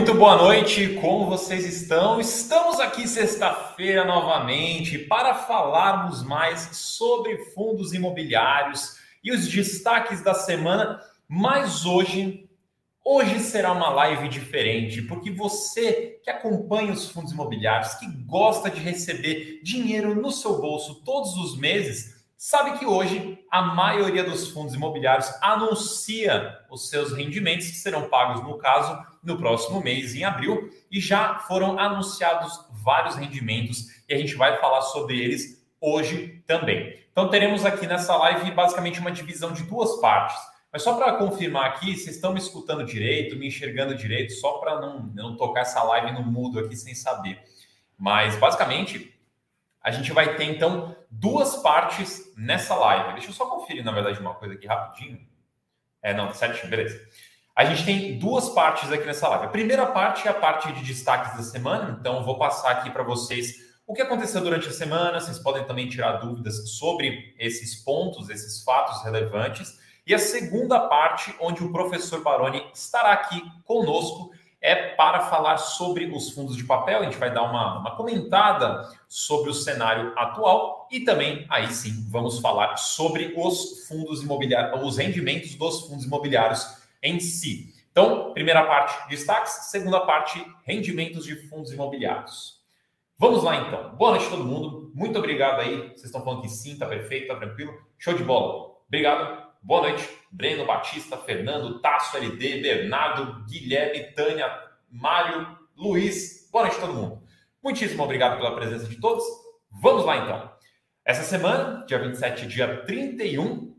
Muito boa noite, como vocês estão? Estamos aqui sexta-feira novamente para falarmos mais sobre fundos imobiliários e os destaques da semana. Mas hoje, hoje será uma live diferente, porque você que acompanha os fundos imobiliários, que gosta de receber dinheiro no seu bolso todos os meses, sabe que hoje a maioria dos fundos imobiliários anuncia os seus rendimentos que serão pagos, no caso, no próximo mês, em abril, e já foram anunciados vários rendimentos e a gente vai falar sobre eles hoje também. Então teremos aqui nessa live basicamente uma divisão de duas partes. Mas só para confirmar aqui, vocês estão me escutando direito, me enxergando direito, só para não, não tocar essa live no mudo aqui sem saber. Mas basicamente, a gente vai ter então duas partes nessa live. Deixa eu só conferir, na verdade, uma coisa aqui rapidinho. É, não, certinho, beleza. A gente tem duas partes aqui nessa live. A primeira parte é a parte de destaques da semana, então vou passar aqui para vocês o que aconteceu durante a semana. Vocês podem também tirar dúvidas sobre esses pontos, esses fatos relevantes. E a segunda parte, onde o professor Baroni estará aqui conosco é para falar sobre os fundos de papel. A gente vai dar uma, uma comentada sobre o cenário atual e também, aí sim, vamos falar sobre os fundos imobiliários, os rendimentos dos fundos imobiliários em si. Então, primeira parte, destaques. Segunda parte, rendimentos de fundos imobiliários. Vamos lá, então. Boa noite todo mundo. Muito obrigado aí. Vocês estão falando que sim, tá perfeito, tá tranquilo. Show de bola. Obrigado. Boa noite, Breno Batista, Fernando, Tasso LD, Bernardo, Guilherme, Tânia, Mário, Luiz. Boa noite todo mundo. Muitíssimo obrigado pela presença de todos. Vamos lá então. Essa semana, dia 27 dia 31,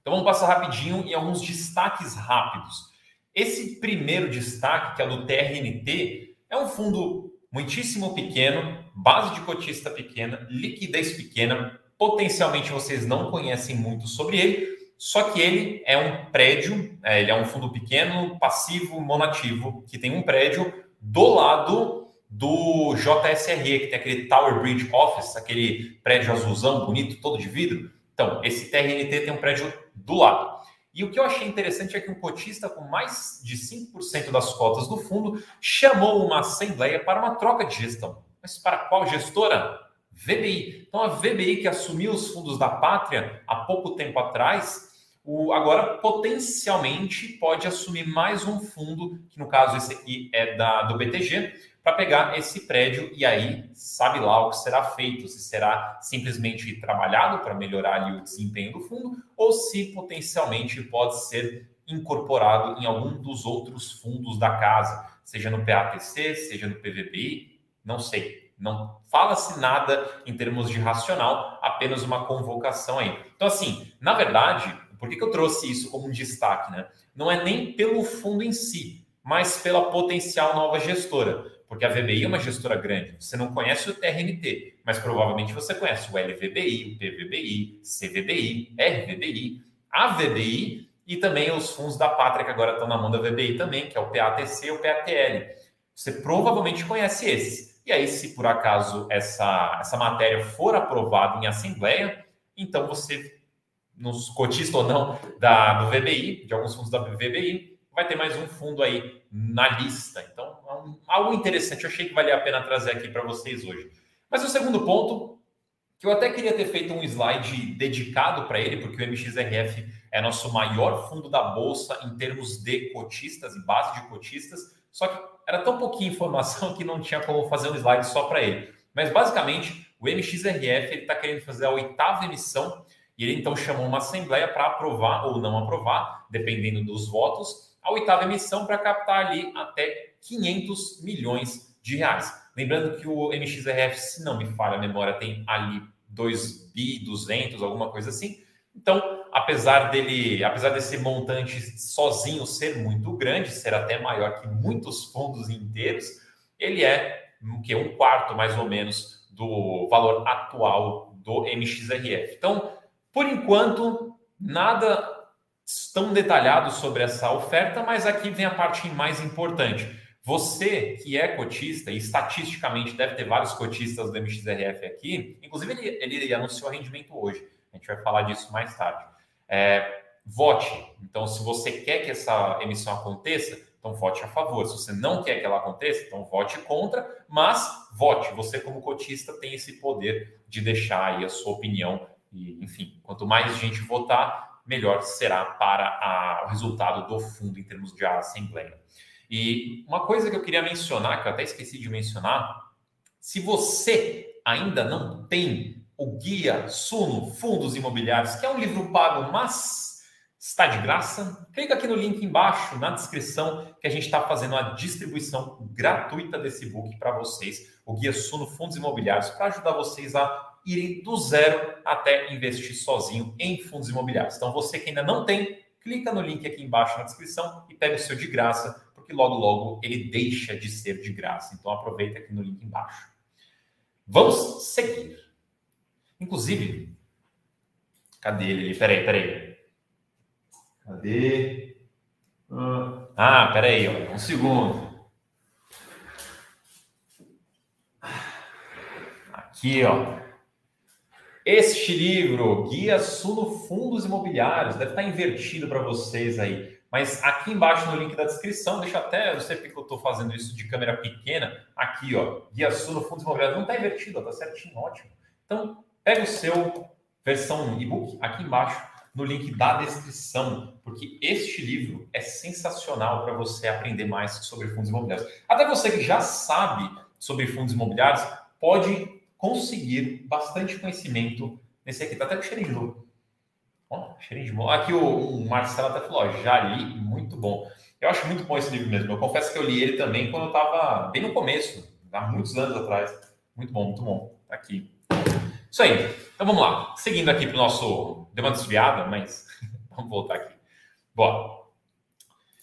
então vamos passar rapidinho em alguns destaques rápidos. Esse primeiro destaque, que é do TRNT, é um fundo muitíssimo pequeno, base de cotista pequena, liquidez pequena, potencialmente vocês não conhecem muito sobre ele, só que ele é um prédio, é, ele é um fundo pequeno, passivo, monativo, que tem um prédio do lado do JSRE, que tem aquele Tower Bridge Office, aquele prédio azulzão, bonito, todo de vidro. Então, esse TRNT tem um prédio do lado. E o que eu achei interessante é que um cotista com mais de 5% das cotas do fundo chamou uma assembleia para uma troca de gestão. Mas para qual gestora? VBI. Então, a VBI, que assumiu os fundos da pátria há pouco tempo atrás, o, agora potencialmente pode assumir mais um fundo, que no caso esse aqui é da, do BTG, para pegar esse prédio e aí sabe lá o que será feito, se será simplesmente trabalhado para melhorar o desempenho do fundo ou se potencialmente pode ser incorporado em algum dos outros fundos da casa, seja no PATC, seja no PVBI, não sei. Não fala-se nada em termos de racional, apenas uma convocação aí. Então, assim, na verdade, por que, que eu trouxe isso como um destaque? Né? Não é nem pelo fundo em si, mas pela potencial nova gestora. Porque a VBI é uma gestora grande. Você não conhece o TRNT, mas provavelmente você conhece o LVBI, o PVBI, CVBI, RVBI, a VBI e também os fundos da pátria que agora estão na mão da VBI também, que é o PATC e o PATL. Você provavelmente conhece esses. E aí, se por acaso essa, essa matéria for aprovada em assembleia, então você nos cotistas ou não da, do VBI, de alguns fundos da VBI, vai ter mais um fundo aí na lista. Então, algo interessante, eu achei que valia a pena trazer aqui para vocês hoje. Mas o segundo ponto, que eu até queria ter feito um slide dedicado para ele, porque o MXRF é nosso maior fundo da bolsa em termos de cotistas e base de cotistas, só que era tão pouquinha informação que não tinha como fazer um slide só para ele. Mas basicamente, o MXRF está querendo fazer a oitava emissão e ele então chamou uma assembleia para aprovar ou não aprovar, dependendo dos votos, a oitava emissão para captar ali até 500 milhões de reais. Lembrando que o MXRF, se não me falha a memória, tem ali 2 bi 200, alguma coisa assim. Então, apesar dele, apesar desse montante sozinho ser muito grande, ser até maior que muitos fundos inteiros, ele é o que um quarto mais ou menos do valor atual do MXRF. Então, por enquanto, nada tão detalhado sobre essa oferta, mas aqui vem a parte mais importante. Você que é cotista, e estatisticamente deve ter vários cotistas do MXRF aqui, inclusive ele, ele anunciou rendimento hoje, a gente vai falar disso mais tarde. É, vote. Então, se você quer que essa emissão aconteça, então vote a favor. Se você não quer que ela aconteça, então vote contra, mas vote. Você, como cotista, tem esse poder de deixar aí a sua opinião. E, enfim, quanto mais gente votar, melhor será para a, o resultado do fundo em termos de assembleia. E uma coisa que eu queria mencionar, que eu até esqueci de mencionar, se você ainda não tem o Guia Suno Fundos Imobiliários, que é um livro pago, mas está de graça. Clica aqui no link embaixo na descrição que a gente está fazendo a distribuição gratuita desse book para vocês, o Guia Suno Fundos Imobiliários, para ajudar vocês a irem do zero até investir sozinho em fundos imobiliários. Então, você que ainda não tem, clica no link aqui embaixo na descrição e pega o seu de graça, porque logo, logo ele deixa de ser de graça. Então, aproveita aqui no link embaixo. Vamos seguir. Inclusive, cadê ele? Peraí, peraí. Cadê? Ah, peraí, ó, um segundo. Aqui, ó. Este livro, Guia Suno Fundos Imobiliários, deve estar invertido para vocês aí. Mas aqui embaixo no link da descrição, deixa até, eu não sei porque eu estou fazendo isso de câmera pequena, aqui, ó, Guia Suno Fundos Imobiliários, não está invertido, está certinho, ótimo. Então, pega o seu versão e-book aqui embaixo no link da descrição, porque este livro é sensacional para você aprender mais sobre fundos imobiliários. Até você que já sabe sobre fundos imobiliários pode conseguir bastante conhecimento nesse aqui. Tá até com cheirinho de novo. Ó, cheirinho de bom. Aqui o, o Marcelo até falou, ó, já li, muito bom. Eu acho muito bom esse livro mesmo. Eu confesso que eu li ele também quando eu estava bem no começo, há muitos anos atrás. Muito bom, muito bom. Tá aqui. Isso aí. Então vamos lá. Seguindo aqui para o nosso. Deu uma desviada, mas vamos voltar aqui. Bom.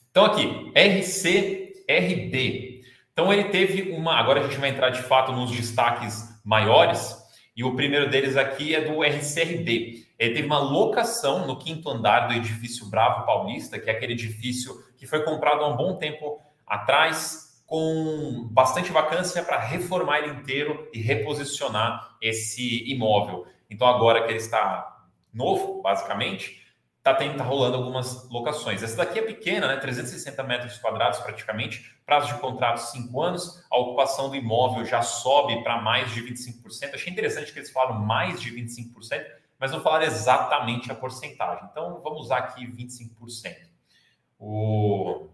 Então aqui, RCRD. Então ele teve uma. Agora a gente vai entrar de fato nos destaques maiores. E o primeiro deles aqui é do RCRD. Ele teve uma locação no quinto andar do edifício Bravo Paulista, que é aquele edifício que foi comprado há um bom tempo atrás, com bastante vacância para reformar ele inteiro e reposicionar esse imóvel. Então, agora que ele está novo, basicamente, está tá rolando algumas locações. Essa daqui é pequena, né? 360 metros quadrados praticamente, prazo de contrato 5 anos, a ocupação do imóvel já sobe para mais de 25%. Achei interessante que eles falaram mais de 25%, mas não falaram exatamente a porcentagem. Então, vamos usar aqui 25%. O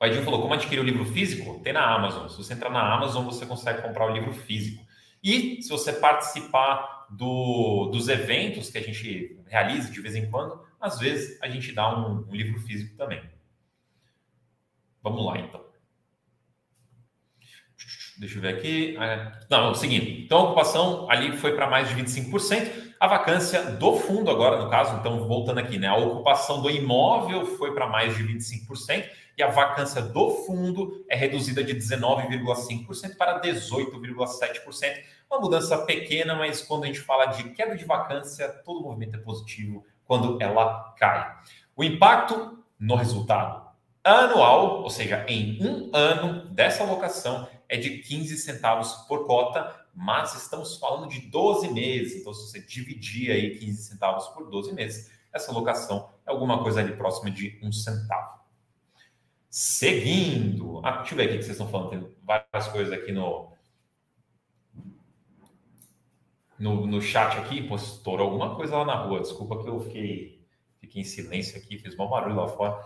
o Edinho falou, como adquirir o livro físico? Tem na Amazon. Se você entrar na Amazon, você consegue comprar o livro físico. E se você participar do, dos eventos que a gente realiza de vez em quando, às vezes a gente dá um, um livro físico também. Vamos lá, então. Deixa eu ver aqui. Ah, não, seguindo. Então, a ocupação ali foi para mais de 25%. A vacância do fundo, agora no caso, então voltando aqui, né? A ocupação do imóvel foi para mais de 25% e a vacância do fundo é reduzida de 19,5% para 18,7%. Uma mudança pequena, mas quando a gente fala de queda de vacância, todo movimento é positivo quando ela cai. O impacto no resultado anual, ou seja, em um ano dessa alocação, é de 15 centavos por cota, mas estamos falando de 12 meses. Então, se você dividir aí 15 centavos por 12 meses, essa alocação é alguma coisa ali próxima de um centavo. Seguindo. Ah, deixa eu ver aqui que vocês estão falando. Tem várias coisas aqui no. No, no chat aqui, pô, estourou alguma coisa lá na rua. Desculpa que eu fiquei, fiquei em silêncio aqui, fiz mau barulho lá fora.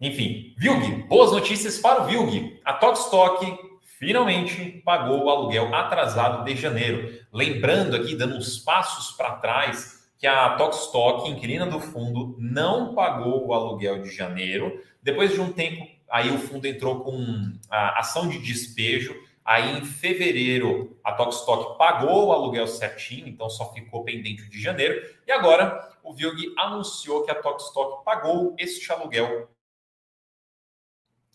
Enfim, Vilg, boas notícias para o Vilg. A Tokstok finalmente pagou o aluguel atrasado de janeiro. Lembrando aqui, dando uns passos para trás, que a Tokstok, inquilina do fundo, não pagou o aluguel de janeiro. Depois de um tempo aí o fundo entrou com a ação de despejo. Aí em fevereiro a Tokstok pagou o aluguel certinho, então só ficou pendente de janeiro. E agora o Vilg anunciou que a Tokstok pagou este aluguel.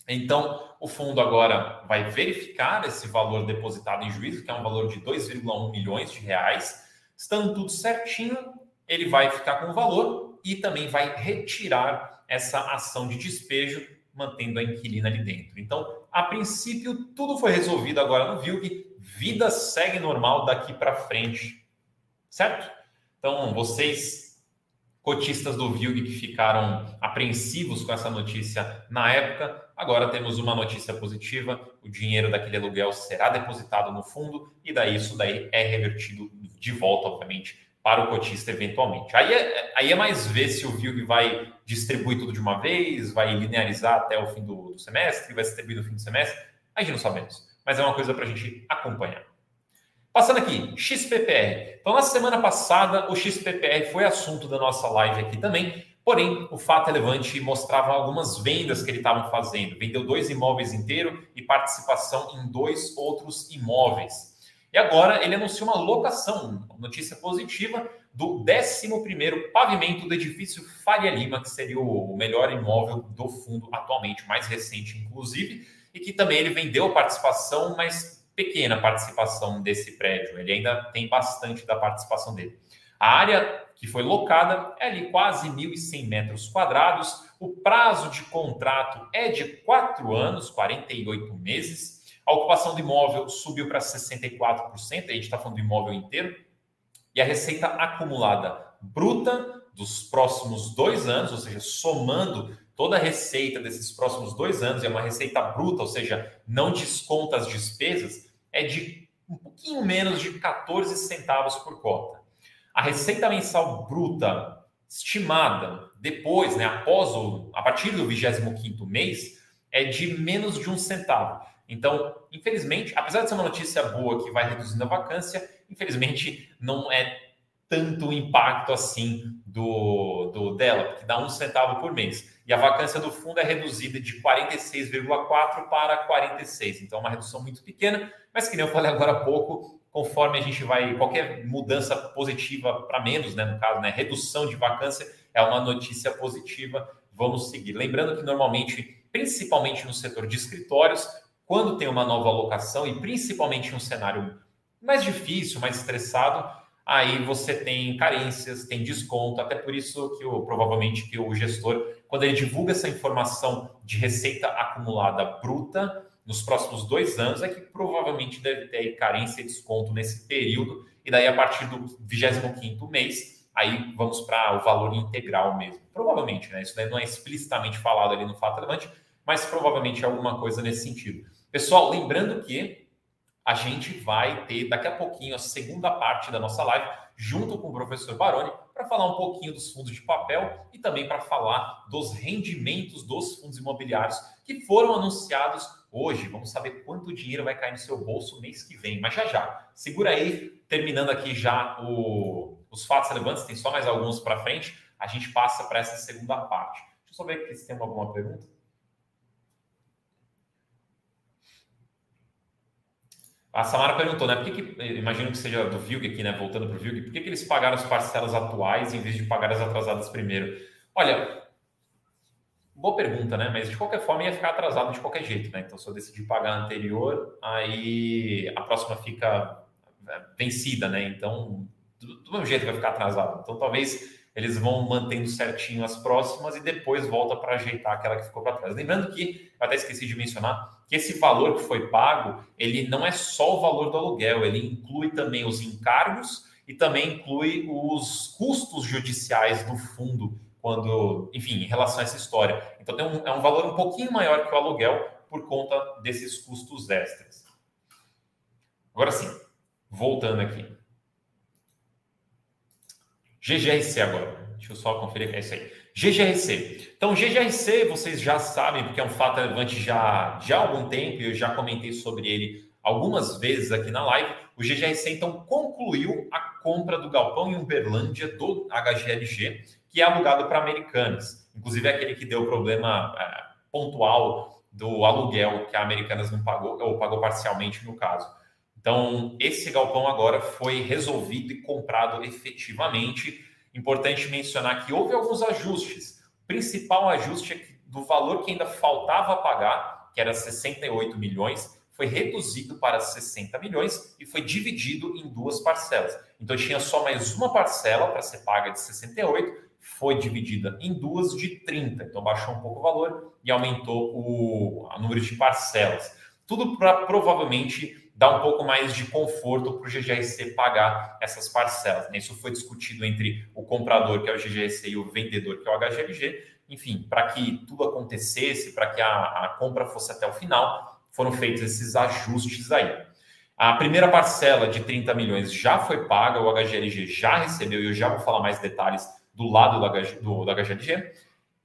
Então o fundo agora vai verificar esse valor depositado em juízo, que é um valor de 2,1 milhões de reais. Estando tudo certinho, ele vai ficar com o valor e também vai retirar essa ação de despejo mantendo a inquilina ali dentro. Então, a princípio, tudo foi resolvido agora no VILG, vida segue normal daqui para frente, certo? Então, vocês cotistas do VILG que ficaram apreensivos com essa notícia na época. Agora temos uma notícia positiva: o dinheiro daquele aluguel será depositado no fundo e daí isso daí é revertido de volta, obviamente, para o cotista eventualmente. Aí é, aí é mais ver se o VILG vai distribuir tudo de uma vez, vai linearizar até o fim do, do semestre, vai distribuir no fim do semestre. A gente não sabemos, mas é uma coisa para a gente acompanhar. Passando aqui, XPPR. Então, na semana passada, o XPPR foi assunto da nossa live aqui também. Porém, o fato relevante mostrava algumas vendas que ele estava fazendo. Vendeu dois imóveis inteiros e participação em dois outros imóveis. E agora ele anunciou uma locação, notícia positiva, do 11 pavimento do edifício Faria Lima, que seria o melhor imóvel do fundo atualmente, mais recente, inclusive, e que também ele vendeu participação, mas pequena participação desse prédio, ele ainda tem bastante da participação dele. A área que foi locada é ali quase 1.100 metros quadrados, o prazo de contrato é de 4 anos, 48 meses, a ocupação do imóvel subiu para 64%, a gente está falando do imóvel inteiro, e a receita acumulada bruta dos próximos dois anos, ou seja, somando toda a receita desses próximos dois anos, é uma receita bruta, ou seja, não desconta as despesas, é de um pouquinho menos de 14 centavos por cota. A receita mensal bruta estimada depois, né, após o, a partir do 25º mês, é de menos de um centavo. Então, infelizmente, apesar de ser uma notícia boa que vai reduzindo a vacância, infelizmente não é tanto impacto assim do, do dela, porque dá um centavo por mês. E a vacância do fundo é reduzida de 46,4 para 46. Então, é uma redução muito pequena, mas que nem eu falei agora há pouco, conforme a gente vai, qualquer mudança positiva para menos, né, no caso, né, redução de vacância é uma notícia positiva, vamos seguir. Lembrando que normalmente, principalmente no setor de escritórios, quando tem uma nova alocação e principalmente um cenário mais difícil, mais estressado, aí você tem carências, tem desconto, até por isso que o, provavelmente que o gestor, quando ele divulga essa informação de receita acumulada bruta nos próximos dois anos, é que provavelmente deve ter carência e desconto nesse período, e daí a partir do 25º mês, aí vamos para o valor integral mesmo. Provavelmente, né? Isso não é explicitamente falado ali no fato relevante, mas provavelmente é alguma coisa nesse sentido. Pessoal, lembrando que a gente vai ter daqui a pouquinho a segunda parte da nossa live, junto com o professor Baroni, para falar um pouquinho dos fundos de papel e também para falar dos rendimentos dos fundos imobiliários que foram anunciados hoje. Vamos saber quanto dinheiro vai cair no seu bolso mês que vem, mas já já. Segura aí, terminando aqui já o, os fatos relevantes, tem só mais alguns para frente, a gente passa para essa segunda parte. Deixa eu só ver aqui se tem alguma pergunta. A Samara perguntou, né? Por que, que imagino que seja do VILG aqui, né? Voltando para o VILG, por que, que eles pagaram as parcelas atuais em vez de pagar as atrasadas primeiro? Olha, boa pergunta, né? Mas de qualquer forma ia ficar atrasado de qualquer jeito, né? Então, se eu decidir pagar a anterior, aí a próxima fica é, vencida, né? Então, do, do mesmo jeito vai ficar atrasado. Então, talvez eles vão mantendo certinho as próximas e depois volta para ajeitar aquela que ficou para trás. Lembrando que, até esqueci de mencionar, que esse valor que foi pago, ele não é só o valor do aluguel, ele inclui também os encargos e também inclui os custos judiciais do fundo, quando, enfim, em relação a essa história. Então tem um, é um valor um pouquinho maior que o aluguel por conta desses custos extras. Agora sim, voltando aqui. GGRC agora. Deixa eu só conferir é isso aí. GGRC. Então, GGRC, vocês já sabem, porque é um fato relevante já, já há algum tempo, e eu já comentei sobre ele algumas vezes aqui na live. O GGRC, então, concluiu a compra do galpão em Uberlândia do HGLG, que é alugado para americanas. Inclusive, é aquele que deu problema é, pontual do aluguel que a Americanas não pagou, ou pagou parcialmente no caso. Então, esse galpão agora foi resolvido e comprado efetivamente. Importante mencionar que houve alguns ajustes. O principal ajuste é que do valor que ainda faltava pagar, que era 68 milhões, foi reduzido para 60 milhões e foi dividido em duas parcelas. Então tinha só mais uma parcela para ser paga de 68, foi dividida em duas de 30. Então baixou um pouco o valor e aumentou o, o número de parcelas. Tudo para provavelmente dá um pouco mais de conforto para o GGRC pagar essas parcelas. Né? Isso foi discutido entre o comprador, que é o GGRC, e o vendedor, que é o HGLG. Enfim, para que tudo acontecesse, para que a, a compra fosse até o final, foram feitos esses ajustes aí. A primeira parcela de 30 milhões já foi paga, o HGLG já recebeu, e eu já vou falar mais detalhes do lado do, HG, do, do HGLG.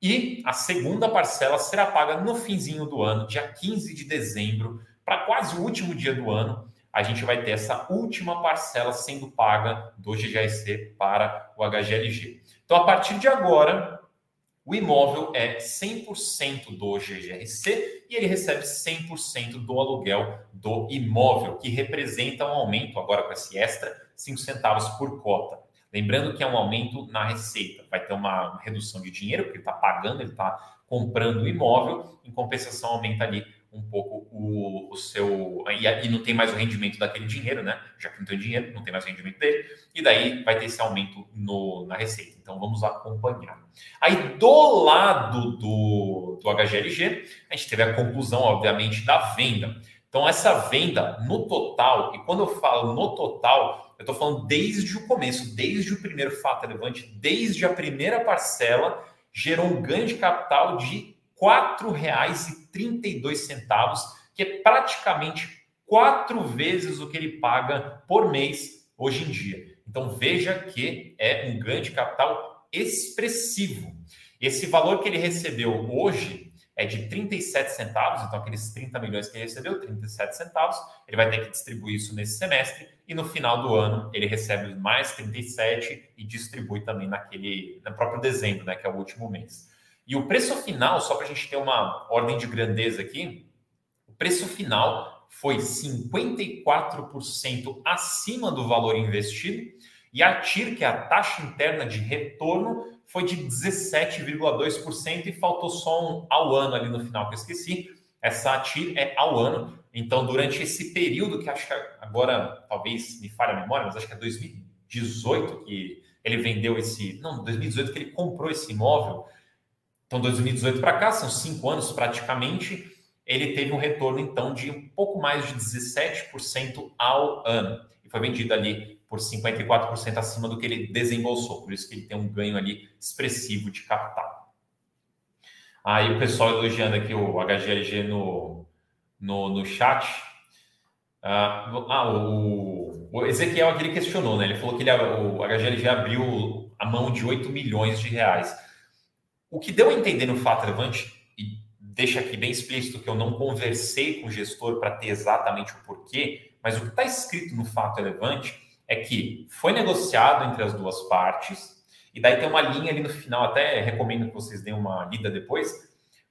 E a segunda parcela será paga no finzinho do ano, dia 15 de dezembro, para quase o último dia do ano. A gente vai ter essa última parcela sendo paga do GGRC para o HGLG. Então, a partir de agora, o imóvel é 100% do GGRC e ele recebe 100% do aluguel do imóvel, que representa um aumento, agora com esse extra, 5 centavos por cota. Lembrando que é um aumento na receita, vai ter uma redução de dinheiro, porque ele está pagando, ele está comprando o imóvel, em compensação aumenta ali um pouco o, o seu. E, e, não tem mais o rendimento daquele dinheiro, né? Já que não tem dinheiro, não tem mais o rendimento dele, e daí vai ter esse aumento no, na receita. Então vamos acompanhar. Aí do lado do, do HGLG, a gente teve a conclusão, obviamente, da venda. Então, essa venda no total, e quando eu falo no total, eu estou falando desde o começo, desde o primeiro fato relevante, desde a primeira parcela, gerou um ganho de capital de R$ 4,32, que é praticamente quatro vezes o que ele paga por mês hoje em dia. Então veja que é um ganho de capital expressivo. Esse valor que ele recebeu hoje é de 37 centavos, então aqueles 30 milhões que ele recebeu, 37 centavos, ele vai ter que distribuir isso nesse semestre e no final do ano ele recebe mais 37 e distribui também naquele no próprio dezembro, né, que é o último mês. E o preço final, só para a gente ter uma ordem de grandeza aqui, o preço final foi 54% acima do valor investido e a TIR, que é a taxa interna de retorno, foi de 17,2% e faltou só um ao ano ali no final que eu esqueci. Essa TIR é ao ano. Então, durante esse período, que acho que agora talvez me falhe a memória, mas acho que é 2018 que ele vendeu esse. Não, 2018 que ele comprou esse imóvel. Então, 2018 para cá, são cinco anos praticamente. Ele teve um retorno, então, de um pouco mais de 17% ao ano. E foi vendido ali por 54% acima do que ele desembolsou, por isso que ele tem um ganho ali expressivo de capital. Aí o pessoal elogiando aqui o HGLG no, no, no chat. Ah, ah o, o, Ezequiel aqui ele questionou, né? Ele falou que ele, o HGLG abriu a mão de 8 milhões de reais. O que deu a entender no fato relevante, e deixa aqui bem explícito que eu não conversei com o gestor para ter exatamente o porquê, mas o que está escrito no fato relevante é que foi negociado entre as duas partes, e daí tem uma linha ali no final, até recomendo que vocês deem uma lida depois.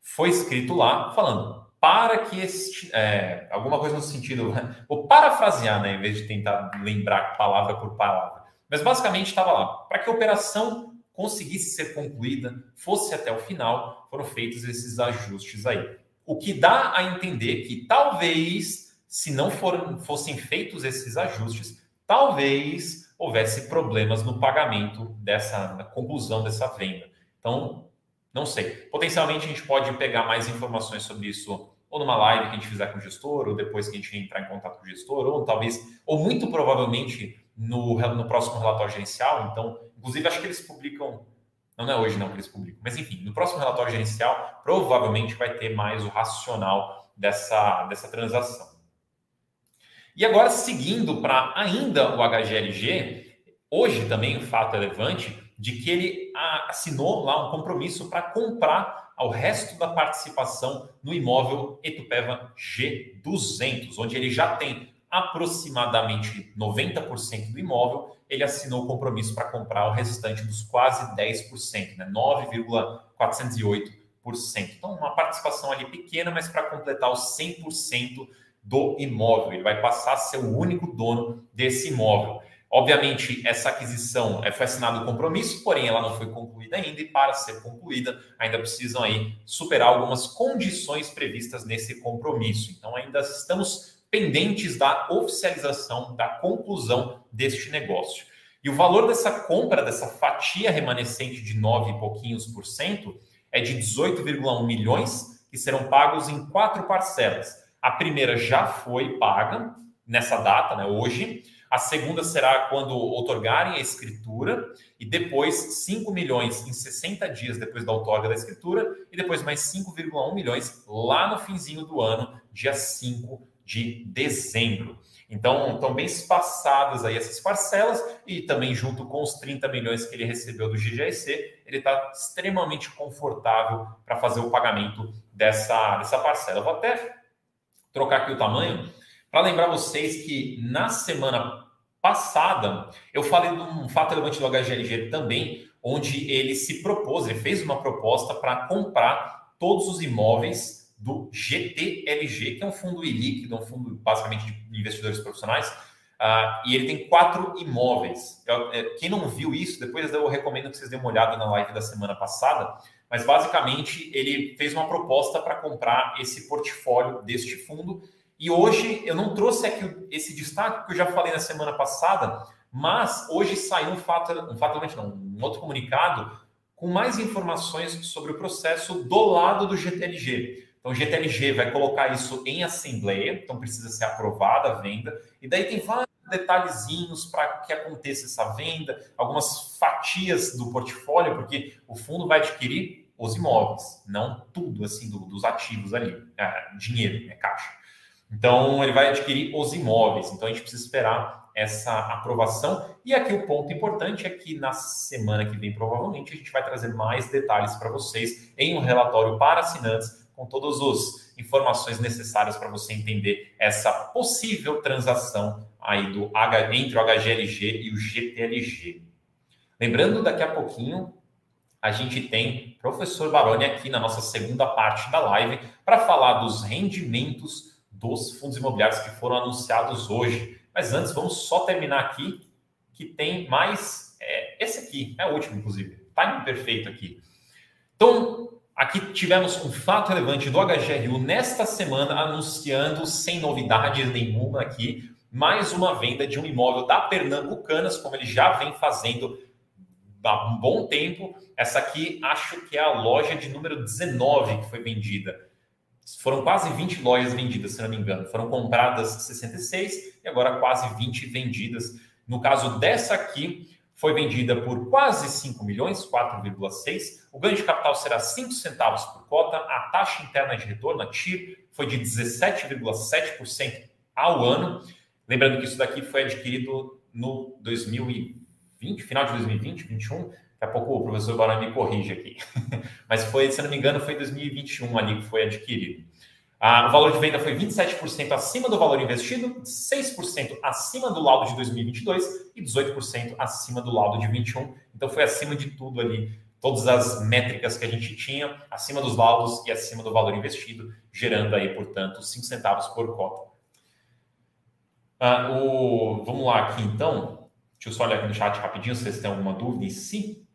Foi escrito lá falando para que este, é, alguma coisa no sentido, vou parafrasear, né, em vez de tentar lembrar palavra por palavra. Mas basicamente estava lá, para que a operação conseguisse ser concluída, fosse até o final, foram feitos esses ajustes aí. O que dá a entender que talvez, se não foram, fossem feitos esses ajustes, talvez houvesse problemas no pagamento dessa na conclusão dessa venda. Então, não sei. Potencialmente a gente pode pegar mais informações sobre isso ou numa live que a gente fizer com o gestor, ou depois que a gente entrar em contato com o gestor, ou talvez, ou muito provavelmente no, no próximo relatório gerencial. Então, inclusive, acho que eles publicam. Não, não é hoje não que eles publicam, mas enfim, no próximo relatório gerencial, provavelmente vai ter mais o racional dessa, dessa transação. E agora, seguindo para ainda o HGLG, hoje também o fato relevante de que ele assinou lá um compromisso para comprar ao resto da participação no imóvel Etupeva G200, onde ele já tem aproximadamente 90% do imóvel, ele assinou o compromisso para comprar o restante dos quase 10%, né? 9,408%. Então, uma participação ali pequena, mas para completar os 100% do imóvel. Ele vai passar a ser o único dono desse imóvel. Obviamente, essa aquisição é, foi assinado o compromisso, porém ela não foi concluída ainda, e para ser concluída, ainda precisam aí superar algumas condições previstas nesse compromisso. Então, ainda estamos pendentes da oficialização, da conclusão deste negócio. E o valor dessa compra, dessa fatia remanescente de 9 e pouquinhos por cento, é de 18,1 milhões, que serão pagos em quatro parcelas. A primeira já foi paga, nessa data, né, hoje. A segunda será quando otorgarem a escritura, e depois 5 milhões em 60 dias depois da outorga da escritura, e depois mais 5,1 milhões lá no finzinho do ano, dia 5 de dezembro. Então, estão bem espaçadas aí essas parcelas, e também junto com os 30 milhões que ele recebeu do GGIC, ele está extremamente confortável para fazer o pagamento dessa, dessa parcela. vou até trocar aqui o tamanho para lembrar vocês que na semana passada eu falei de um fato relevante do HGLG também, onde ele se propôs, ele fez uma proposta para comprar todos os imóveis do GTLG, que é um fundo ilíquido, um fundo basicamente de investidores profissionais, uh, e ele tem quatro imóveis. Eu, é, quem não viu isso, depois eu recomendo que vocês dêem uma olhada na live da semana passada, mas basicamente ele fez uma proposta para comprar esse portfólio deste fundo e hoje eu não trouxe aqui esse destaque que eu já falei na semana passada, mas hoje saiu um fato, um fato não, um outro comunicado com mais informações sobre o processo do lado do GTLG. Então, o GTLG vai colocar isso em assembleia, então precisa ser aprovada a venda, e daí tem vários detalhezinhos para que aconteça essa venda, algumas fatias do portfólio, porque o fundo vai adquirir os imóveis, não tudo assim do, dos ativos ali, é, dinheiro, é caixa. Então, ele vai adquirir os imóveis. Então, a gente precisa esperar essa aprovação. E aqui o ponto importante é que na semana que vem, provavelmente, a gente vai trazer mais detalhes para vocês em um relatório para assinantes, com todas as informações necessárias para você entender essa possível transação aí do H, entre o HGLG e o GTLG. Lembrando, daqui a pouquinho, a gente tem professor Baroni aqui na nossa segunda parte da live para falar dos rendimentos dos fundos imobiliários que foram anunciados hoje. Mas antes, vamos só terminar aqui, que tem mais. É, esse aqui, é o último, inclusive. Time perfeito aqui. Então, aqui tivemos um fato relevante do HGRU nesta semana, anunciando, sem novidades nenhuma aqui, mais uma venda de um imóvel da Pernambucanas, como ele já vem fazendo há um bom tempo. Essa aqui acho que é a loja de número 19 que foi vendida. Foram quase 20 lojas vendidas, se não me engano. Foram compradas 66 e agora quase 20 vendidas. No caso dessa aqui, foi vendida por quase 5 milhões, 4,6. O ganho de capital será 5 centavos por cota. A taxa interna de retorno, a TIR, foi de 17,7% ao ano. Lembrando que isso daqui foi adquirido no 2020, final de 2020, 2021. Daqui a pouco o professor Barão me corrige aqui. Mas foi, se não me engano, foi em 2021 ali que foi adquirido. Ah, o valor de venda foi 27% acima do valor investido, 6% acima do laudo de 2022 e 18% acima do laudo de 21. Então foi acima de tudo ali, todas as métricas que a gente tinha, acima dos laudos e acima do valor investido, gerando aí, portanto, 5 centavos por cota. Ah, o... Vamos lá aqui então. Deixa eu só olhar aqui no chat rapidinho se vocês têm alguma dúvida em si.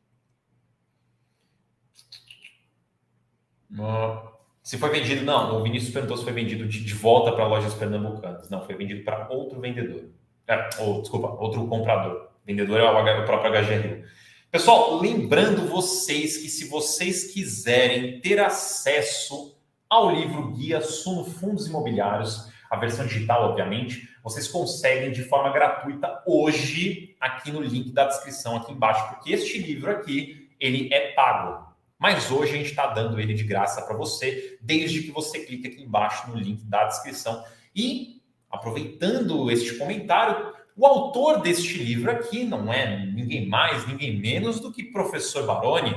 Se foi vendido, não. O Vinícius perguntou se foi vendido de, volta para lojas pernambucanas. Não, foi vendido para outro vendedor. É, ou, desculpa, outro comprador. Vendedor é o, o próprio HGRU. Pessoal, lembrando vocês que se vocês quiserem ter acesso ao livro Guia Suno Fundos Imobiliários, a versão digital, obviamente, vocês conseguem de forma gratuita hoje aqui no link da descrição aqui embaixo, porque este livro aqui, ele é pago. Mas hoje a gente está dando ele de graça para você, desde que você clique aqui embaixo no link da descrição. E, aproveitando este comentário, o autor deste livro aqui não é ninguém mais, ninguém menos do que professor Baroni.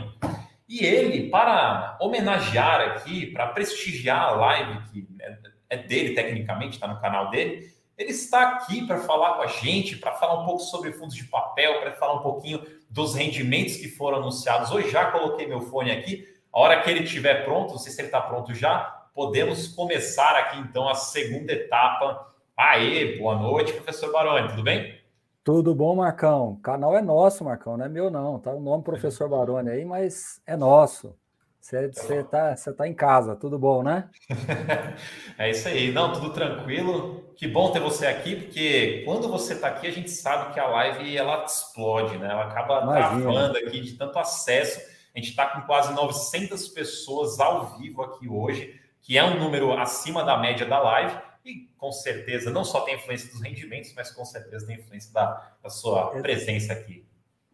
E ele, para homenagear aqui, para prestigiar a live que é, é dele tecnicamente, está no canal dele, ele está aqui para falar com a gente, para falar um pouco sobre fundos de papel, para falar um pouquinho dos rendimentos que foram anunciados. Hoje já coloquei meu fone aqui. A hora que ele estiver pronto, não sei se ele está pronto já, podemos começar aqui então a segunda etapa. Aê, boa noite, professor Baroni, tudo bem? Tudo bom, Marcão? O canal é nosso, Marcão, não é meu não. Tá o nome professor Baroni aí, mas é nosso. Você está você tá em casa, tudo bom, né? é isso aí. Não, tudo tranquilo. Que bom ter você aqui, porque quando você está aqui, a gente sabe que a live ela explode, né? Ela acaba travando aqui de tanto acesso. A gente está com quase 900 pessoas ao vivo aqui hoje, que é um número acima da média da live. e com certeza não só tem influência dos rendimentos, mas com certeza tem influência da, da sua presença aqui.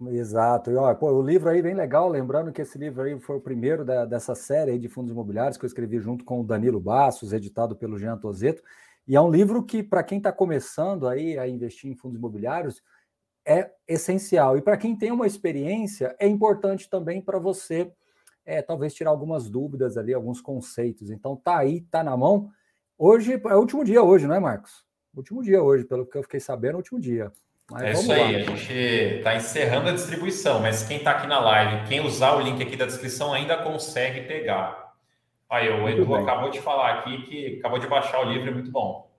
Exato. E, ó, pô, o livro aí bem legal, lembrando que esse livro aí foi o primeiro da, dessa série de fundos imobiliários que eu escrevi junto com o Danilo Bassos, editado pelo Jean Tozeto. E é um livro que, para quem está começando aí a investir em fundos imobiliários, é essencial. E para quem tem uma experiência, é importante também para você, é, talvez, tirar algumas dúvidas ali, alguns conceitos. Então, tá aí, tá na mão. Hoje é o último dia hoje, não é, Marcos? Último dia hoje, pelo que eu fiquei sabendo, último dia. Mas é isso aí, lá. a gente está encerrando a distribuição, mas quem está aqui na live, quem usar o link aqui da descrição ainda consegue pegar. Aí, o muito Edu bem. acabou de falar aqui que acabou de baixar o livro, é muito bom.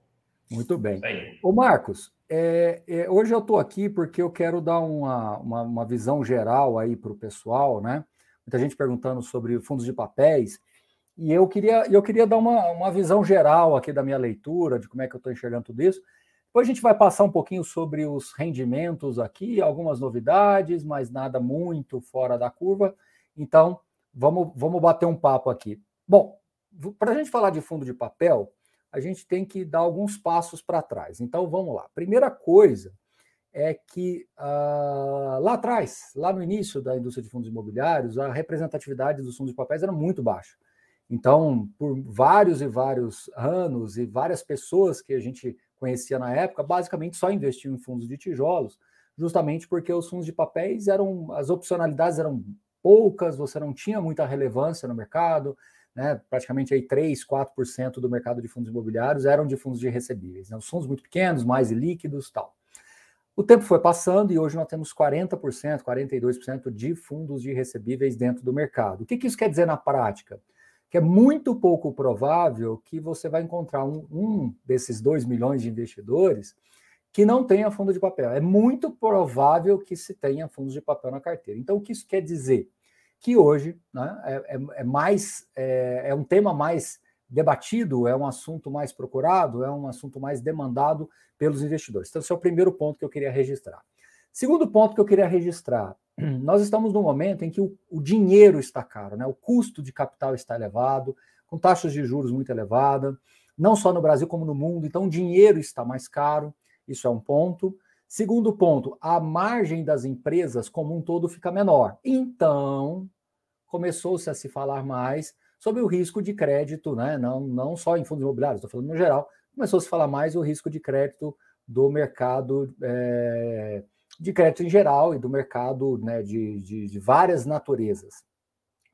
Muito bem. Ô, Marcos, é, é, hoje eu estou aqui porque eu quero dar uma, uma, uma visão geral aí para o pessoal, né? Muita gente perguntando sobre fundos de papéis. E eu queria, eu queria dar uma, uma visão geral aqui da minha leitura, de como é que eu estou enxergando tudo isso. Depois a gente vai passar um pouquinho sobre os rendimentos aqui, algumas novidades, mas nada muito fora da curva. Então, vamos, vamos bater um papo aqui. Bom, para a gente falar de fundo de papel, a gente tem que dar alguns passos para trás. Então, vamos lá. Primeira coisa é que uh, lá atrás, lá no início da indústria de fundos imobiliários, a representatividade dos fundos de papéis era muito baixa. Então, por vários e vários anos e várias pessoas que a gente conhecia na época, basicamente só investiam em fundos de tijolos, justamente porque os fundos de papéis eram, as opcionalidades eram poucas, você não tinha muita relevância no mercado, né? praticamente aí 3, 4% do mercado de fundos imobiliários eram de fundos de recebíveis, né? os fundos muito pequenos, mais líquidos tal. O tempo foi passando e hoje nós temos 40%, 42% de fundos de recebíveis dentro do mercado. O que, que isso quer dizer na prática? que é muito pouco provável que você vai encontrar um, um desses 2 milhões de investidores que não tenha fundo de papel. É muito provável que se tenha fundos de papel na carteira. Então, o que isso quer dizer? Que hoje né, é, é, é mais é, é, um tema mais debatido, é um assunto mais procurado, é um assunto mais demandado pelos investidores. Então, esse é o primeiro ponto que eu queria registrar. Segundo ponto que eu queria registrar nós estamos num momento em que o, o, dinheiro está caro, né? o custo de capital está elevado, com taxas de juros muito elevadas, não só no Brasil como no mundo, então o dinheiro está mais caro, isso é um ponto. Segundo ponto, a margem das empresas como um todo fica menor. Então, começou-se a se falar mais sobre o risco de crédito, né? não, não só em fundos imobiliários, estou falando no geral, começou a se falar mais o risco de crédito do mercado é, de crédito em geral e do mercado né, de, de, de várias naturezas.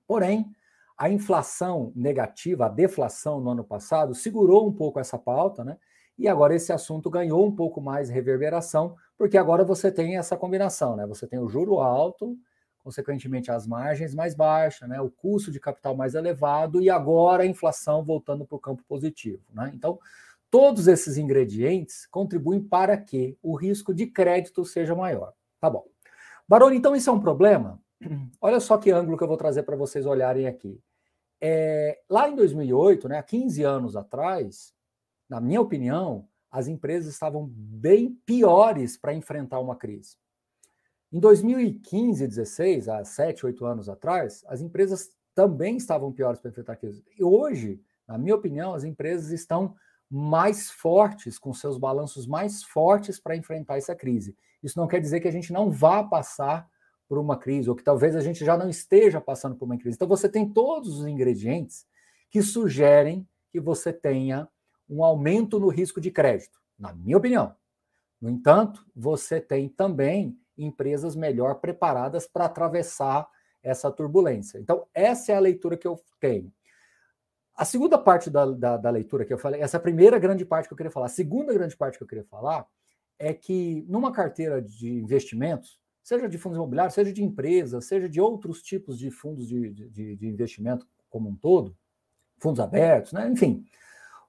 Porém, a inflação negativa, a deflação no ano passado, segurou um pouco essa pauta, né? E agora esse assunto ganhou um pouco mais reverberação, porque agora você tem essa combinação, né? Você tem o juro alto, consequentemente as margens mais baixas, né? O custo de capital mais elevado e agora a inflação voltando para o campo positivo, né? Então, Todos esses ingredientes contribuem para que o risco de crédito seja maior. Tá bom. Baroni, então isso é um problema? Olha só que ângulo que eu vou trazer para vocês olharem aqui. É, lá em 2008, né, há 15 anos atrás, na minha opinião, as empresas estavam bem piores para enfrentar uma crise. Em 2015 e 16, há 7, 8 anos atrás, as empresas também estavam piores para enfrentar a crise. E hoje, na minha opinião, as empresas estão mais fortes, com seus balanços mais fortes para enfrentar essa crise. Isso não quer dizer que a gente não vá passar por uma crise, ou que talvez a gente já não esteja passando por uma crise. Então, você tem todos os ingredientes que sugerem que você tenha um aumento no risco de crédito, na minha opinião. No entanto, você tem também empresas melhor preparadas para atravessar essa turbulência. Então, essa é a leitura que eu tenho. A segunda parte da, da, da, leitura que eu falei, essa é primeira grande parte que eu queria falar. A segunda grande parte que eu queria falar é que numa carteira de investimentos, seja de fundos imobiliários, seja de empresas, seja de outros tipos de fundos de, de, de investimento como um todo, fundos abertos, né? enfim,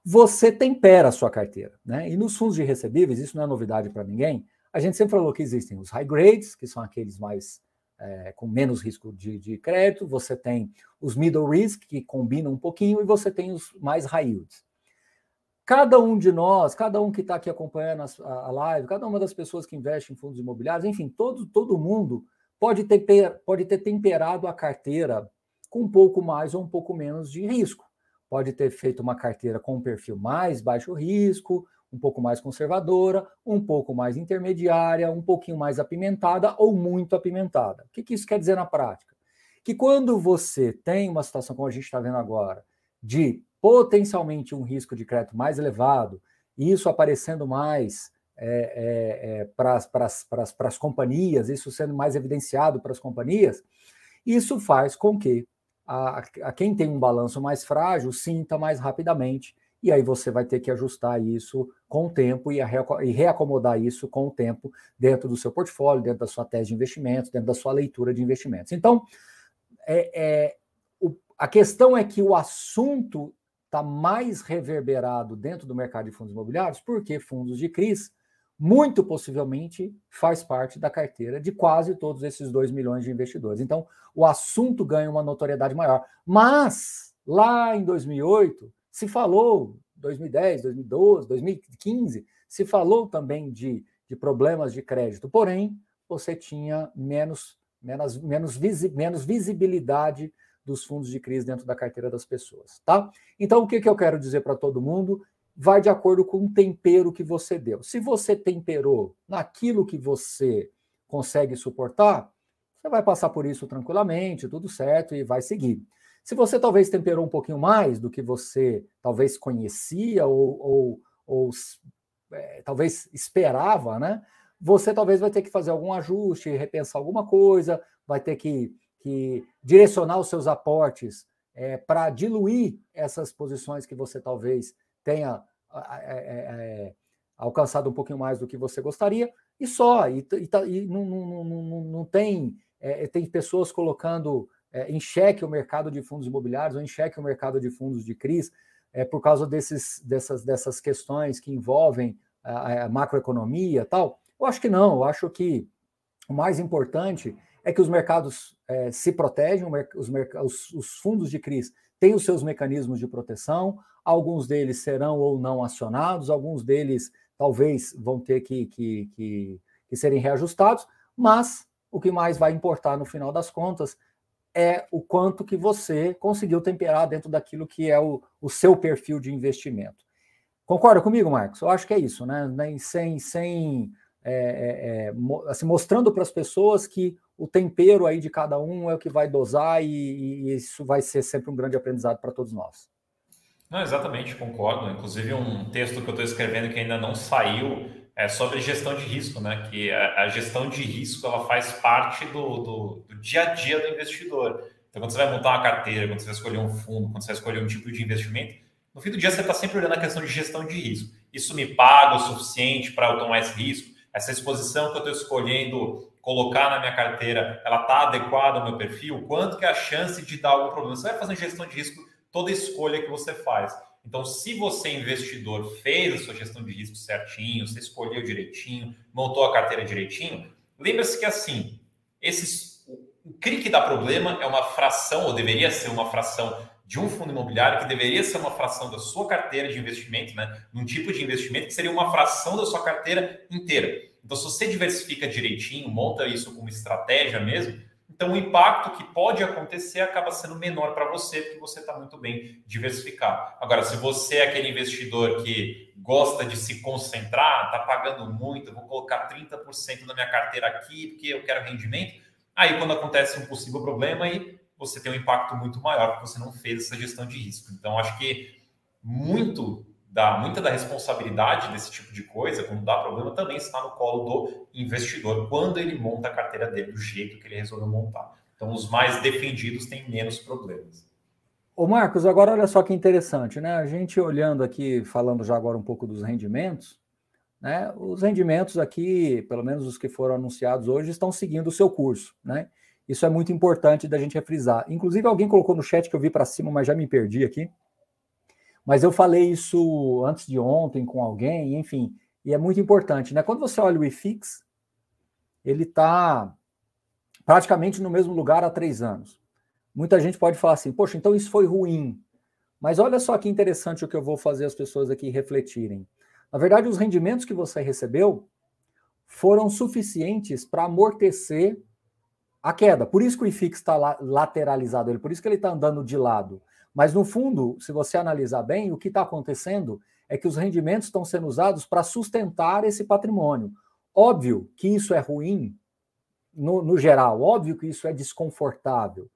você tempera a sua carteira. Né? E nos fundos de recebíveis, isso não é novidade para ninguém, a gente sempre falou que existem os high grades, que são aqueles mais é, com menos risco de, de, crédito, você tem os middle risk, que combinam um pouquinho, e você tem os mais high yields. Cada um de nós, cada um que está aqui acompanhando a, a, live, cada uma das pessoas que investe em fundos imobiliários, enfim, todo, todo mundo pode ter, pode ter temperado a carteira com um pouco mais ou um pouco menos de risco. Pode ter feito uma carteira com um perfil mais baixo risco, um pouco mais conservadora, um pouco mais intermediária, um pouquinho mais apimentada ou muito apimentada. O que, que isso quer dizer na prática? Que quando você tem uma situação como a gente está vendo agora, de potencialmente um risco de crédito mais elevado, e isso aparecendo mais é, é, é, para as companhias, isso sendo mais evidenciado para as companhias, isso faz com que a, a quem tem um balanço mais frágil sinta mais rapidamente e aí você vai ter que ajustar isso com o tempo e, e, reacomodar isso com o tempo dentro do seu portfólio, dentro da sua tese de investimentos, dentro da sua leitura de investimentos. Então, é, é o, a questão é que o assunto está mais reverberado dentro do mercado de fundos imobiliários, porque fundos de CRIs muito possivelmente faz parte da carteira de quase todos esses 2 milhões de investidores. Então, o assunto ganha uma notoriedade maior. Mas, lá em 2008, se falou, 2010, 2012, 2015, se falou também de, de problemas de crédito, porém, você tinha menos, menos, menos, visi, menos visibilidade dos fundos de crise dentro da carteira das pessoas, tá? Então, o que, que eu quero dizer para todo mundo? Vai de acordo com o tempero que você deu. Se você temperou naquilo que você consegue suportar, você vai passar por isso tranquilamente, tudo certo, e vai seguir. Se você talvez temperou um pouquinho mais do que você talvez conhecia ou, ou, ou é, talvez esperava, né? Você talvez vai ter que fazer algum ajuste, repensar alguma coisa, vai ter que, que direcionar os seus aportes é, para diluir essas posições que você talvez tenha é, é, alcançado um pouquinho mais do que você gostaria, e só, e, e, tá, e não, não, não, não, tem, é, tem pessoas colocando é, em xeque o mercado de fundos imobiliários ou em xeque o mercado de fundos de CRIs é, por causa desses, dessas, dessas questões que envolvem a, a macroeconomia tal. Eu acho que não, eu acho que o mais importante é que os mercados é, se protegem, os, os, os fundos de CRIs têm os seus mecanismos de proteção, alguns deles serão ou não acionados, alguns deles talvez vão ter que, que, que, que serem reajustados, mas o que mais vai importar no final das contas é o quanto que você conseguiu temperar dentro daquilo que é o, o seu perfil de investimento. Concorda comigo, Marcos? Eu acho que é isso, né? Sem, sem é, é, é assim, mostrando para as pessoas que o tempero aí de cada um é o que vai dosar e, e isso vai ser sempre um grande aprendizado para todos nós. Não, exatamente, concordo. Inclusive, um texto que eu estou escrevendo que ainda não saiu é sobre gestão de risco, né? Que a, a gestão de risco ela faz parte do, do, do, dia a dia do investidor. Então, quando você vai montar uma carteira, quando você vai escolher um fundo, quando você vai escolher um tipo de investimento, no fim do dia você está sempre olhando a questão de gestão de risco. Isso me paga o suficiente para eu tomar esse risco? Essa exposição que eu estou escolhendo colocar na minha carteira, ela está adequada ao meu perfil? Quanto que é a chance de dar algum problema? Você vai fazer gestão de risco toda escolha que você faz. Então, se você, investidor, fez a sua gestão de risco certinho, você escolheu direitinho, montou a carteira direitinho, lembre-se que assim, esses, o CRI que dá problema é uma fração, ou deveria ser uma fração de um fundo imobiliário, que deveria ser uma fração da sua carteira de investimento, né? Num tipo de investimento que seria uma fração da sua carteira inteira. Então, se você diversifica direitinho, monta isso como estratégia mesmo, então, o impacto que pode acontecer acaba sendo menor para você, porque você está muito bem diversificado. Agora, se você é aquele investidor que gosta de se concentrar, está pagando muito, vou colocar 30% da minha carteira aqui, porque eu quero rendimento, aí quando acontece um possível problema, aí você tem um impacto muito maior, porque você não fez essa gestão de risco. Então, acho que muito da, muita da responsabilidade desse tipo de coisa, quando dá problema, também está no colo do investidor, quando ele monta a carteira dele do jeito que ele resolveu montar. Então, os mais defendidos têm menos problemas. Ô Marcos, agora olha só que interessante, né? A gente olhando aqui, falando já agora um pouco dos rendimentos, né? Os rendimentos aqui, pelo menos os que foram anunciados hoje, estão seguindo o seu curso, né? Isso é muito importante da gente refrisar. Inclusive, alguém colocou no chat que eu vi para cima, mas já me perdi aqui. Mas eu falei isso antes de ontem com alguém, enfim, e é muito importante, né? Quando você olha o IFIX, ele está praticamente no mesmo lugar há três anos. Muita gente pode falar assim, poxa, então isso foi ruim. Mas olha só que interessante o que eu vou fazer as pessoas aqui refletirem. Na verdade, os rendimentos que você recebeu foram suficientes para amortecer a queda. Por isso que o IFIX está lateralizado, por isso que ele está andando de lado. Mas, no fundo, se você analisar bem, o que está acontecendo é que os rendimentos estão sendo usados para sustentar esse patrimônio. Óbvio que isso é ruim, no, no geral, óbvio que isso é desconfortável.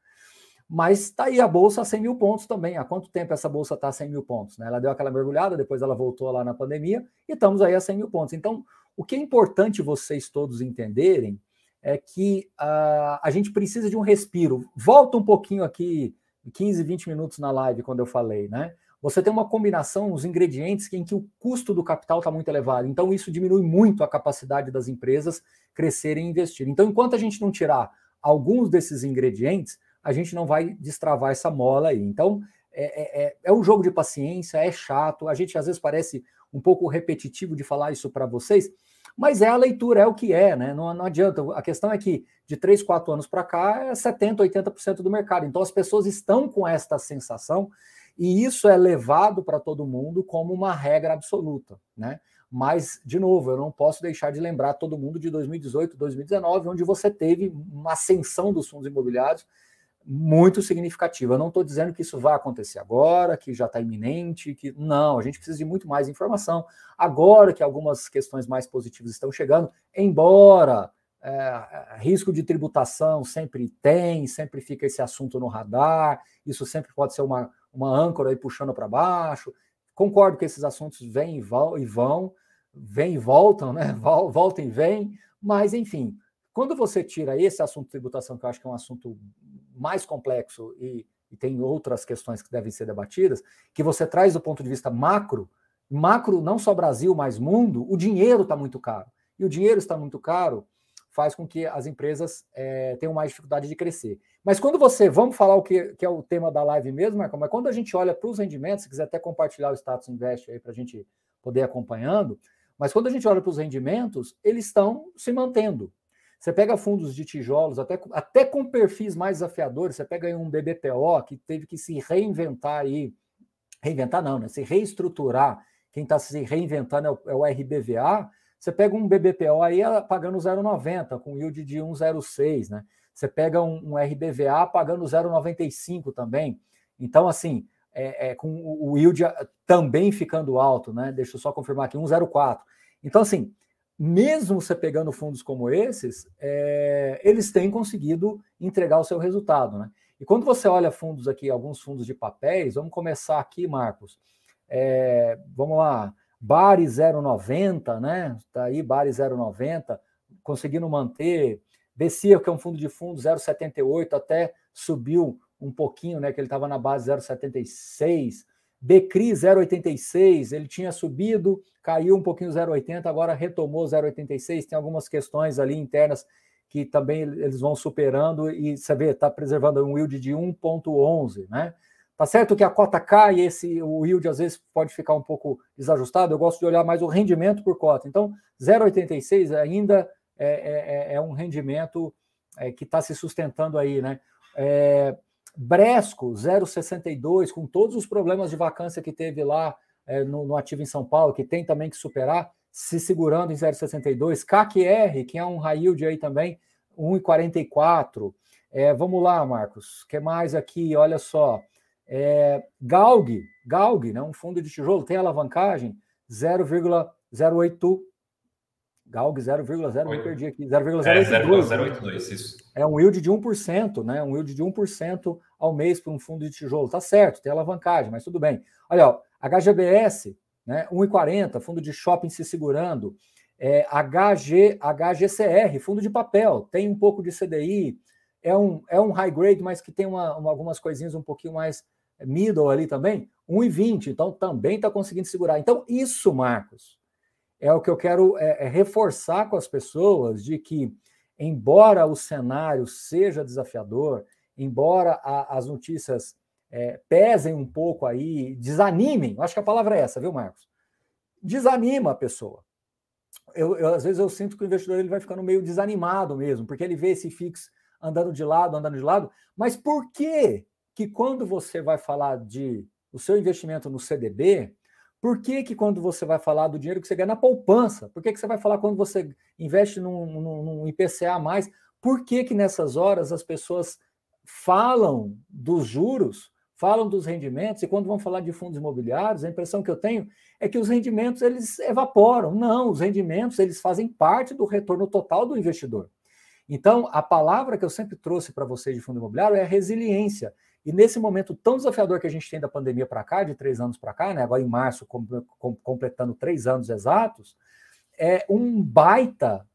Mas está aí a bolsa a 100 mil pontos também. Há quanto tempo essa bolsa está a 100 mil pontos? Né? Ela deu aquela mergulhada, depois ela voltou lá na pandemia e estamos aí a 100 mil pontos. Então, o que é importante vocês todos entenderem é que uh, a gente precisa de um respiro. Volta um pouquinho aqui, 15, 20 minutos na live, quando eu falei, né? Você tem uma combinação, os ingredientes em que o custo do capital está muito elevado. Então, isso diminui muito a capacidade das empresas crescerem e investir. Então, enquanto a gente não tirar alguns desses ingredientes, a gente não vai destravar essa mola aí. Então, é, é, é um jogo de paciência, é chato. A gente às vezes parece um pouco repetitivo de falar isso para vocês, mas é a leitura, é o que é, né? Não, não adianta. A questão é que de 3, 4 anos para cá é 70%, 80% do mercado. Então as pessoas estão com esta sensação e isso é levado para todo mundo como uma regra absoluta, né? Mas, de novo, eu não posso deixar de lembrar todo mundo de 2018, 2019, onde você teve uma ascensão dos fundos imobiliários muito significativa. Eu não estou dizendo que isso vai acontecer agora, que já está iminente, que não, a gente precisa de muito mais informação. Agora que algumas questões mais positivas estão chegando, embora é, risco de tributação sempre tem, sempre fica esse assunto no radar, isso sempre pode ser uma, uma âncora aí puxando para baixo. Concordo que esses assuntos vêm e vão, e vão, vêm e voltam, né? Voltam e vêm, mas enfim, quando você tira esse assunto de tributação, que eu acho que é um assunto mais complexo e, e tem outras questões que devem ser debatidas, que você traz do ponto de vista macro, macro não só Brasil, mas mundo, o dinheiro está muito caro. E o dinheiro está muito caro faz com que as empresas é, tenham mais dificuldade de crescer. Mas quando você, vamos falar o que, que é o tema da live mesmo, Marcão, mas quando a gente olha para os rendimentos, se quiser até compartilhar o status invest aí para a gente poder acompanhando, mas quando a gente olha para os rendimentos, eles estão se mantendo. Você pega fundos de tijolos, até, até com perfis mais desafiadores, você pega aí um BBPO que teve que se reinventar aí, reinventar não, né? Se reestruturar. Quem está se reinventando é o, é o, RBVA. Você pega um BBPO aí pagando 0,90, com yield de 1,06, né? Você pega um, um RBVA pagando 0,95 também. Então, assim, é, é, com o yield também ficando alto, né? Deixa eu só confirmar aqui, 1,04. Então, assim, mesmo você pegando fundos como esses, é, eles têm conseguido entregar o seu resultado. Né? E quando você olha fundos aqui, alguns fundos de papéis, vamos começar aqui, Marcos. É, vamos lá, Bari 0,90, né? Está aí, Bari 0,90, conseguindo manter. Becia, que é um fundo de fundo 0,78, até subiu um pouquinho, né? Que ele estava na base 0,76. Becri 0,86, ele tinha subido, caiu um pouquinho 0,80, agora retomou 0,86. Tem algumas questões ali internas que também eles vão superando e você vê, está preservando um yield de 1,11, né? Tá certo que a cota cai, esse o yield às vezes pode ficar um pouco desajustado. Eu gosto de olhar mais o rendimento por cota. Então, 0,86 ainda é, é, é, é, um rendimento é, que está se sustentando aí, né? É, Bresco, 0,62, com todos os problemas de vacância que teve lá é, no, no, ativo em São Paulo, que tem também que superar, se segurando em 0,62. CAC-R, que é um high yield aí também, 1,44. É, vamos lá, Marcos. Que mais aqui? Olha só. É, Galg, Galg, né, um fundo de tijolo, tem alavancagem 0,08 Galg 0,0, me perdi aqui, 0,082. É, isso. É um yield de 1%, né? Um yield de 1% ao mês para um fundo de tijolo. Tá certo, tem alavancagem, mas tudo bem. Olha, ó, HGBS, né? 1,40, fundo de shopping se segurando. É, HG, HGCR, fundo de papel, tem um pouco de CDI, é um, é um high grade, mas que tem uma, uma, algumas coisinhas um pouquinho mais middle ali também, 1,20, então também está conseguindo segurar. Então, isso, Marcos, é o que eu quero é, é reforçar com as pessoas de que, embora o cenário seja desafiador, embora a, as notícias é, pesem um pouco aí, desanimem, acho que a palavra é essa, viu, Marcos? Desanima a pessoa. Eu, eu, às vezes eu sinto que o investidor ele vai ficando meio desanimado mesmo, porque ele vê esse fix andando de lado, andando de lado, mas por que que quando você vai falar de o seu investimento no CDB, por que, que quando você vai falar do dinheiro que você ganha na poupança? Por que, que você vai falar quando você investe num, num, num IPCA mais? Por que, que nessas horas as pessoas falam dos juros falam dos rendimentos e quando vão falar de fundos imobiliários, a impressão que eu tenho é que os rendimentos eles evaporam. Não, os rendimentos eles fazem parte do retorno total do investidor. Então, a palavra que eu sempre trouxe para vocês de fundo imobiliário é resiliência. E nesse momento tão desafiador que a gente tem da pandemia para cá, de três anos para cá, né, agora em março, com, com, completando três anos exatos, é um baita,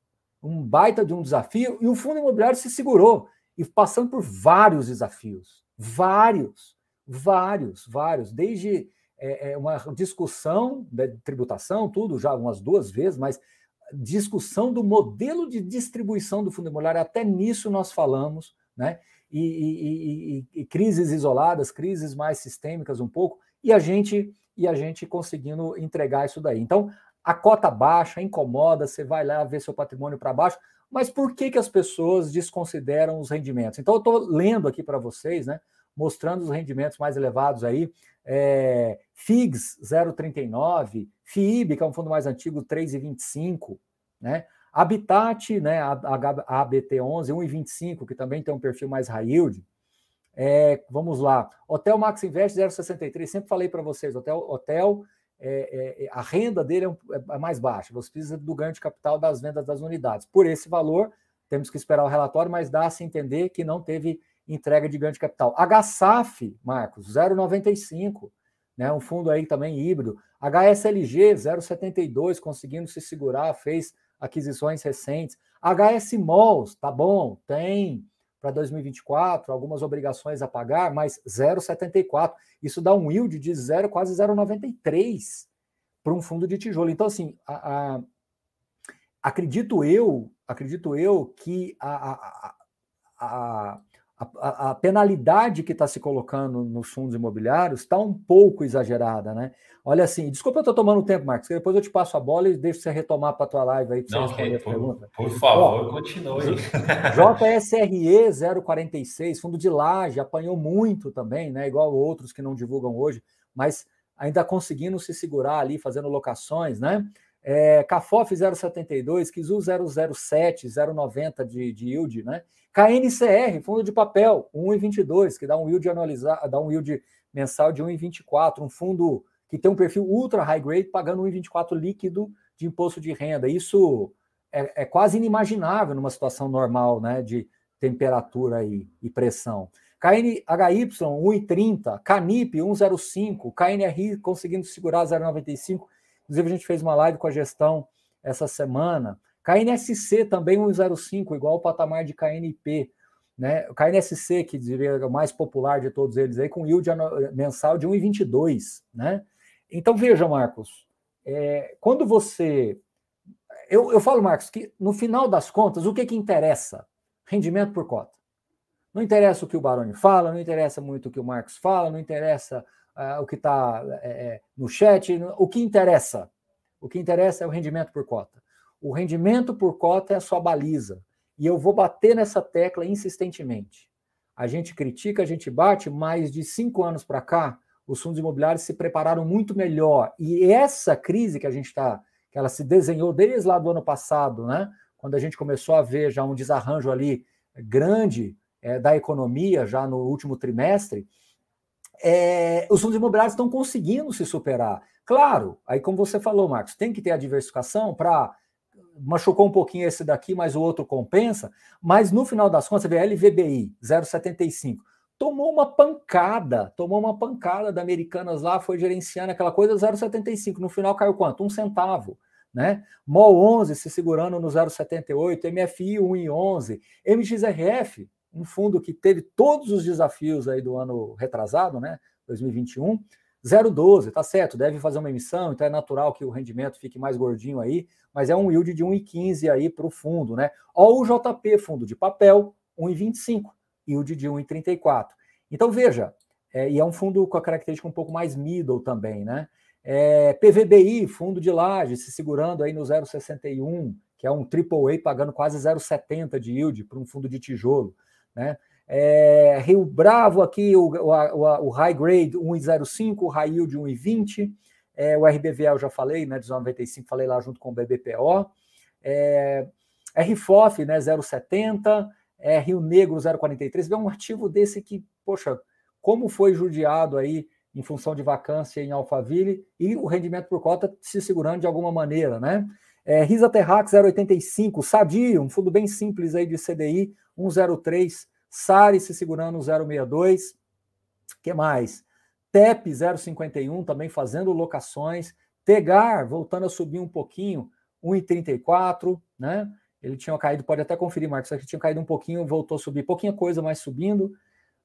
um baita de um desafio, e o fundo imobiliário se segurou, e passando por vários desafios, vários, vários, vários, desde é, é uma discussão da tributação, tudo já umas duas vezes, mas discussão do modelo de distribuição do fundo imobiliário, até nisso nós falamos, né? E, e, e, crises isoladas, crises mais sistêmicas um pouco, e a gente e a gente conseguindo entregar isso daí. Então, a cota baixa incomoda, você vai lá ver seu patrimônio para baixo, mas por que, que as pessoas desconsideram os rendimentos? Então, eu estou lendo aqui para vocês, né, mostrando os rendimentos mais elevados aí, é, FIGS 0,39, FIIB, que é um fundo mais antigo, 3,25, né? Habitat, né, a, a ABT11, 1,25, que também tem um perfil mais high yield. É, vamos lá. Hotel Max Invest 0,63, sempre falei para vocês, hotel, hotel é, é, a renda dele é, é, mais baixa, você precisa do ganho de capital das vendas das unidades. Por esse valor, temos que esperar o relatório, mas dá-se entender que não teve entrega de ganho de capital. HSAF, Marcos, 0,95, né, um fundo aí também híbrido. HSLG, 0,72, conseguindo se segurar, fez aquisições recentes. HS Malls, tá bom, tem para 2024 algumas obrigações a pagar, mas 0,74. Isso dá um yield de 0, quase 0,93 para um fundo de tijolo. Então, assim, a, a, acredito eu, acredito eu que a, a a, a, penalidade que está se colocando nos fundos imobiliários está um pouco exagerada, né? Olha assim, desculpa eu estou tomando tempo, Marcos, depois eu te passo a bola e deixo você retomar para a tua live aí para você responder a pergunta. Por favor, Ó, continue. JSRE 046, fundo de laje, apanhou muito também, né? Igual outros que não divulgam hoje, mas ainda conseguindo se segurar ali, fazendo locações, né? É, CAFOF 072, KIZU 007, 090 de, de yield, né? KNCR, fundo de papel, 1,22, que dá um yield anualizado, dá um yield mensal de 1,24, um fundo que tem um perfil ultra high grade, pagando 1,24 líquido de imposto de renda. Isso é, é, quase inimaginável numa situação normal, né, de temperatura e, e pressão. KNHY 1,30, CANIP 1,05, KNRI conseguindo segurar 0,95. Inclusive, a gente fez uma live com a gestão essa semana. KNSC também 1,05, igual o patamar de KNP. Né? O KNSC, que diria é o mais popular de todos eles, aí, com yield mensal de 1,22. Né? Então, veja, Marcos, é, quando você. Eu, eu falo, Marcos, que no final das contas, o que, que interessa? Rendimento por cota. Não interessa o que o Baroni fala, não interessa muito o que o Marcos fala, não interessa o que está é, é, no chat. O que interessa? O que interessa é o rendimento por cota. O rendimento por cota é a sua baliza. E eu vou bater nessa tecla insistentemente. A gente critica, a gente bate, mas de cinco anos para cá, os fundos imobiliários se prepararam muito melhor. E essa crise que a gente está, que ela se desenhou desde lá do ano passado, né? Quando a gente começou a ver já um desarranjo ali grande é, da economia, já no último trimestre, é, os fundos imobiliários estão conseguindo se superar. Claro, aí como você falou, Marcos, tem que ter a diversificação para machucou um pouquinho esse daqui, mas o outro compensa. Mas no final das contas, você vê LVBI 0,75. Tomou uma pancada, tomou uma pancada da Americanas lá, foi gerenciando aquela coisa 0,75. No final caiu quanto? Um centavo. Né? MOL 11 se segurando no 0,78, MFI 1,11, MXRF, um fundo que teve todos os desafios aí do ano retrasado, né? 2021, 0,12, tá certo, deve fazer uma emissão, então é natural que o rendimento fique mais gordinho aí, mas é um yield de 1,15 aí para o fundo, né? Ou o JP, fundo de papel, 1,25, yield de 1,34. Então veja, é, e é um fundo com a característica um pouco mais middle também, né? É, PVBI, fundo de laje, se segurando aí no 0,61, que é um AAA pagando quase 0,70 de yield para um fundo de tijolo, né? É, Rio Bravo aqui, o, o, o high grade 1,05, o high yield 1,20. É, o RBVA eu já falei, né, de 95, falei lá junto com o BBPO. É, RFOF, né, 0,70. É, Rio Negro 0,43. Vê um ativo desse que, poxa, como foi judiado aí em função de vacância em Alphaville e o rendimento por cota se segurando de alguma maneira, né? É, Risa Terrax 0,85, Sadio, um fundo bem simples aí de CDI, 1,03, Sari se segurando 0,62, que mais? TEP 0,51 também fazendo locações, Tegar voltando a subir um pouquinho, 1,34, né? Ele tinha caído, pode até conferir, Marcos, aqui tinha caído um pouquinho, voltou a subir, pouquinha coisa, mas subindo.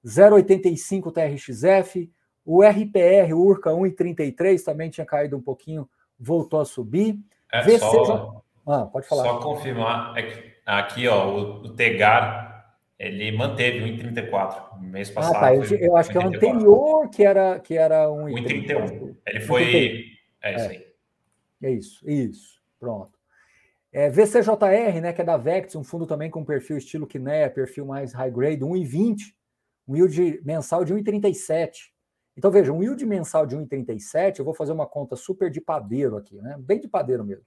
0,85 TRXF, o RPR, o URCA 1,33 também tinha caído um pouquinho, voltou a subir. É VC... só, ah, pode falar. Só confirmar, é que aqui ó, o, o Tegar, ele manteve 1,34 no mês passado. Ah, tá, eu, eu acho que é o anterior que era, que era 1,31. Ele foi... É isso é. aí. É isso, isso. Pronto. É, VCJR, né, que é da Vex, um fundo também com perfil estilo Kinea, perfil mais high grade, 1,20, um yield mensal de 1,37. Então, veja, um yield mensal de 1,37, eu vou fazer uma conta super de padeiro aqui, né? Bem de padeiro mesmo.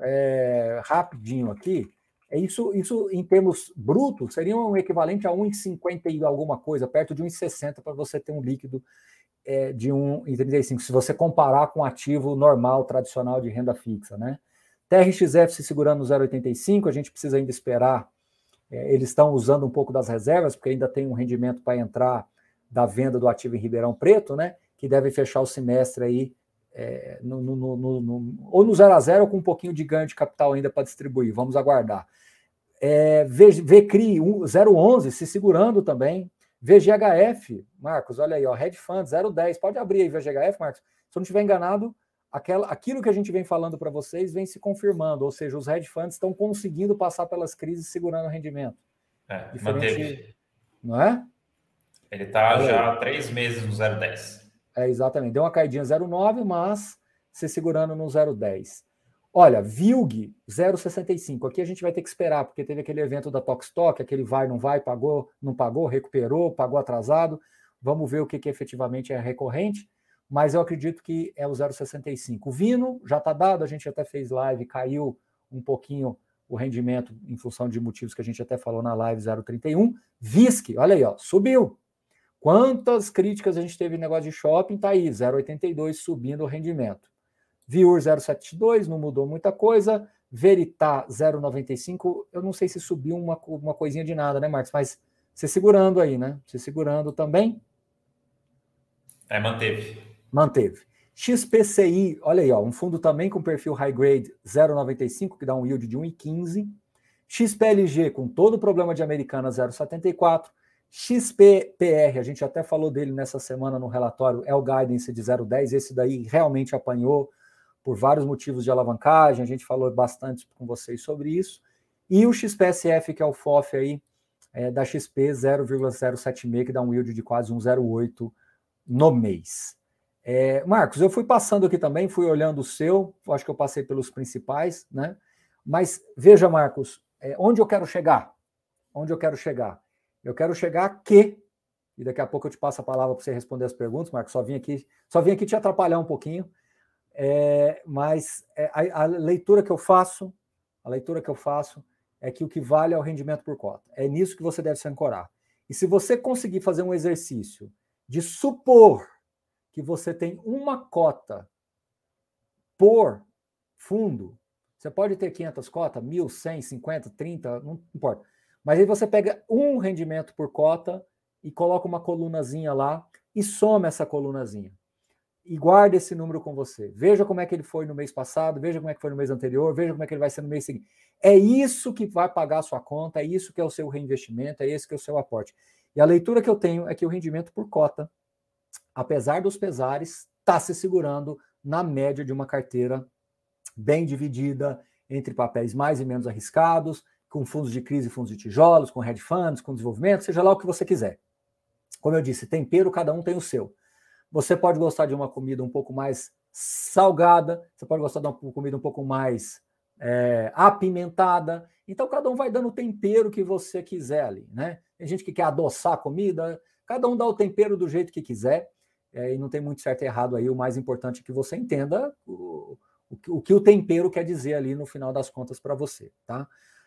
É, rapidinho aqui. É isso, isso em termos brutos, seria um equivalente a 1,50 e alguma coisa, perto de 1,60 para você ter um líquido é, de 1,35, se você comparar com um ativo normal, tradicional de renda fixa, né? TRXF se segurando no 0,85, a gente precisa ainda esperar. É, eles estão usando um pouco das reservas, porque ainda tem um rendimento para entrar da venda do ativo em Ribeirão Preto, né? Que deve fechar o semestre aí é, no, no, no, no, ou no 0 a 0 ou com um pouquinho de ganho de capital ainda para distribuir. Vamos aguardar. É, VCRI 011 se segurando também. VGHF, Marcos, olha aí, ó, Red Fund 010. Pode abrir aí VGHF, Marcos. Se eu não estiver enganado, aquela, aquilo que a gente vem falando para vocês vem se confirmando, ou seja, os hedge funds estão conseguindo passar pelas crises segurando o rendimento. É, Diferente, manteve. Não é? Ele está já há três meses no 0,10. É, exatamente. Deu uma caidinha 0,9, mas se segurando no 0,10. Olha, Vilg 0,65. Aqui a gente vai ter que esperar, porque teve aquele evento da Tokstok, aquele vai, não vai, pagou, não pagou, recuperou, pagou atrasado. Vamos ver o que, que efetivamente é recorrente, mas eu acredito que é o 0,65. O Vino já está dado, a gente até fez live, caiu um pouquinho o rendimento em função de motivos que a gente até falou na live 0,31. VISC, olha aí, ó, subiu. Quantas críticas a gente teve no negócio de shopping? Tá aí, 0,82 subindo o rendimento. Viur 0,72, não mudou muita coisa. Veritá 0,95, eu não sei se subiu uma, uma coisinha de nada, né, Marcos? Mas se segurando aí, né? Se segurando também. É, manteve. Manteve. XPCI, olha aí, ó, um fundo também com perfil high grade 0,95, que dá um yield de 1,15. XPLG com todo o problema de americana 0,74. XPPR, a gente até falou dele nessa semana no relatório, é o guidance de 0,10. Esse daí realmente apanhou por vários motivos de alavancagem, a gente falou bastante com vocês sobre isso. E o XPSF, que é o FOF aí, é, da XP 0,076, que dá um yield de quase 1,08 no mês. É, Marcos, eu fui passando aqui também, fui olhando o seu, acho que eu passei pelos principais, né? Mas veja, Marcos, é, onde eu quero chegar? Onde eu quero chegar? Eu quero chegar que, e daqui a pouco eu te passo a palavra para você responder as perguntas, Marcos. Só vim aqui, só vim aqui te atrapalhar um pouquinho. É, mas é, a, a, leitura que eu faço, a leitura que eu faço é que o que vale é o rendimento por cota. É nisso que você deve se ancorar. E se você conseguir fazer um exercício de supor que você tem uma cota por fundo, você pode ter 500 cotas, 1.000, 100, 50, 30, não importa. Mas aí você pega um rendimento por cota e coloca uma colunazinha lá e soma essa colunazinha. E guarda esse número com você. Veja como é que ele foi no mês passado, veja como é que foi no mês anterior, veja como é que ele vai ser no mês seguinte. É isso que vai pagar a sua conta, é isso que é o seu reinvestimento, é esse que é o seu aporte. E a leitura que eu tenho é que o rendimento por cota, apesar dos pesares, está se segurando na média de uma carteira bem dividida entre papéis mais e menos arriscados, com fundos de crise, fundos de tijolos, com hedge funds, com desenvolvimento, seja lá o que você quiser. Como eu disse, tempero cada um tem o seu. Você pode gostar de uma comida um pouco mais salgada, você pode gostar de uma comida um pouco mais é, apimentada. Então, cada um vai dando o tempero que você quiser ali, né? Tem gente que quer adoçar a comida, cada um dá o tempero do jeito que quiser, é, e não tem muito certo e errado aí. O mais importante é que você entenda o, o, o que o tempero quer dizer ali no final das contas para você, tá?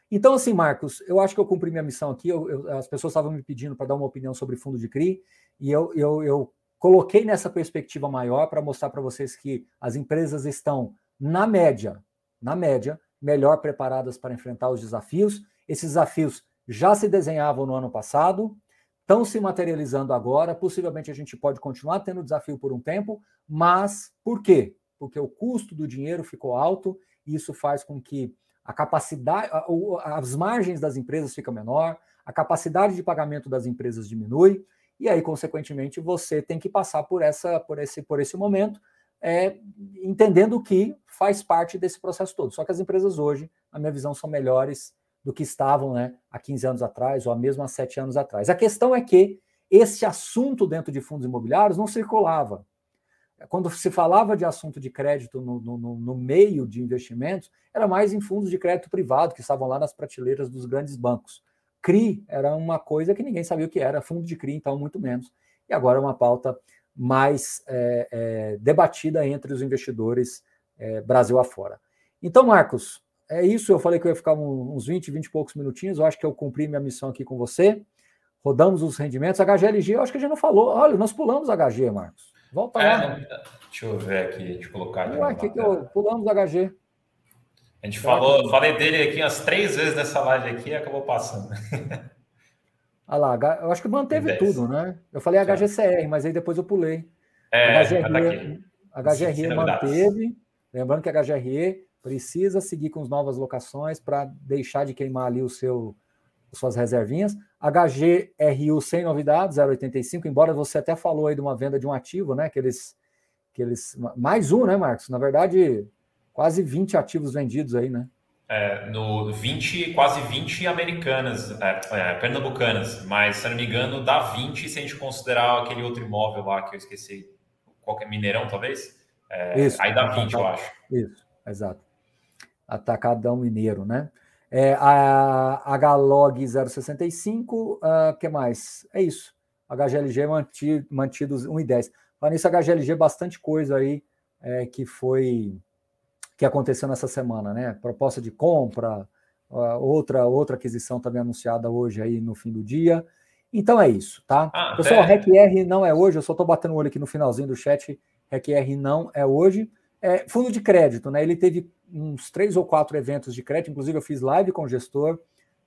Então, assim, Marcos, eu acho que eu cumpri minha missão aqui. Eu, eu, as pessoas estavam me pedindo para dar uma opinião sobre fundo de CRI. e eu, eu, eu coloquei nessa perspectiva maior para mostrar para vocês que as empresas estão, na média, na média, melhor preparadas para enfrentar os desafios. Esses desafios já se desenhavam no ano passado, estão se materializando agora. Possivelmente a gente pode continuar tendo desafio por um tempo, mas por quê? Porque o custo do dinheiro ficou alto e isso faz com que a capacidade, as margens das empresas ficam menor, a capacidade de pagamento das empresas diminui, e aí, consequentemente, você tem que passar por essa, por esse, por esse momento, é, entendendo que faz parte desse processo todo. Só que as empresas hoje, na minha visão, são melhores do que estavam né, há 15 anos atrás, ou mesmo há 7 anos atrás. A questão é que esse assunto dentro de fundos imobiliários não circulava. Quando se falava de assunto de crédito no, no, no meio de investimentos, era mais em fundos de crédito privado, que estavam lá nas prateleiras dos grandes bancos. CRI era uma coisa que ninguém sabia o que era, fundo de CRI, então, muito menos. E agora é uma pauta mais é, é, debatida entre os investidores é, Brasil afora. Então, Marcos, é isso. Eu falei que eu ia ficar uns 20, 20 e poucos minutinhos. Eu acho que eu cumpri minha missão aqui com você. Rodamos os rendimentos. HGLG, eu acho que a gente não falou. Olha, nós pulamos HG, Marcos. Volta lá. É, deixa eu ver aqui, deixa eu colocar aqui. Ué, que que eu, pulamos HG. A gente falou, falei dele aqui umas três vezes nessa live aqui e acabou passando. Olha lá, eu acho que manteve tudo, né? Eu falei HGCR, mas aí depois eu pulei. É, HGRE, tá HGRE manteve. Lembrando que a HGRE precisa seguir com as novas locações para deixar de queimar ali o seu, suas reservinhas. HGRU sem novidades, 0,85, embora você até falou aí de uma venda de um ativo, né? Que eles, que eles. Mais um, né, Marcos? Na verdade, quase 20 ativos vendidos aí, né? É, no 20, quase 20 americanas, é, é, pernambucanas, mas se não me engano, dá 20 se a gente considerar aquele outro imóvel lá que eu esqueci, qualquer Mineirão, talvez. É, isso, aí dá 20, eu acho. Isso, exato. Atacadão Mineiro, né? É, a HLOG 065, o uh, que mais? É isso. HGLG mantido, mantidos 1,10. Falando nisso, HGLG, bastante coisa aí é, que foi que aconteceu nessa semana, né? Proposta de compra, outra outra aquisição também anunciada hoje aí no fim do dia. Então é isso, tá? Ah, Pessoal, é. REC-R não é hoje, eu só estou batendo o olho aqui no finalzinho do chat. REC-R não é hoje. É, fundo de crédito, né? Ele teve uns três ou quatro eventos de crédito, inclusive eu fiz live com o gestor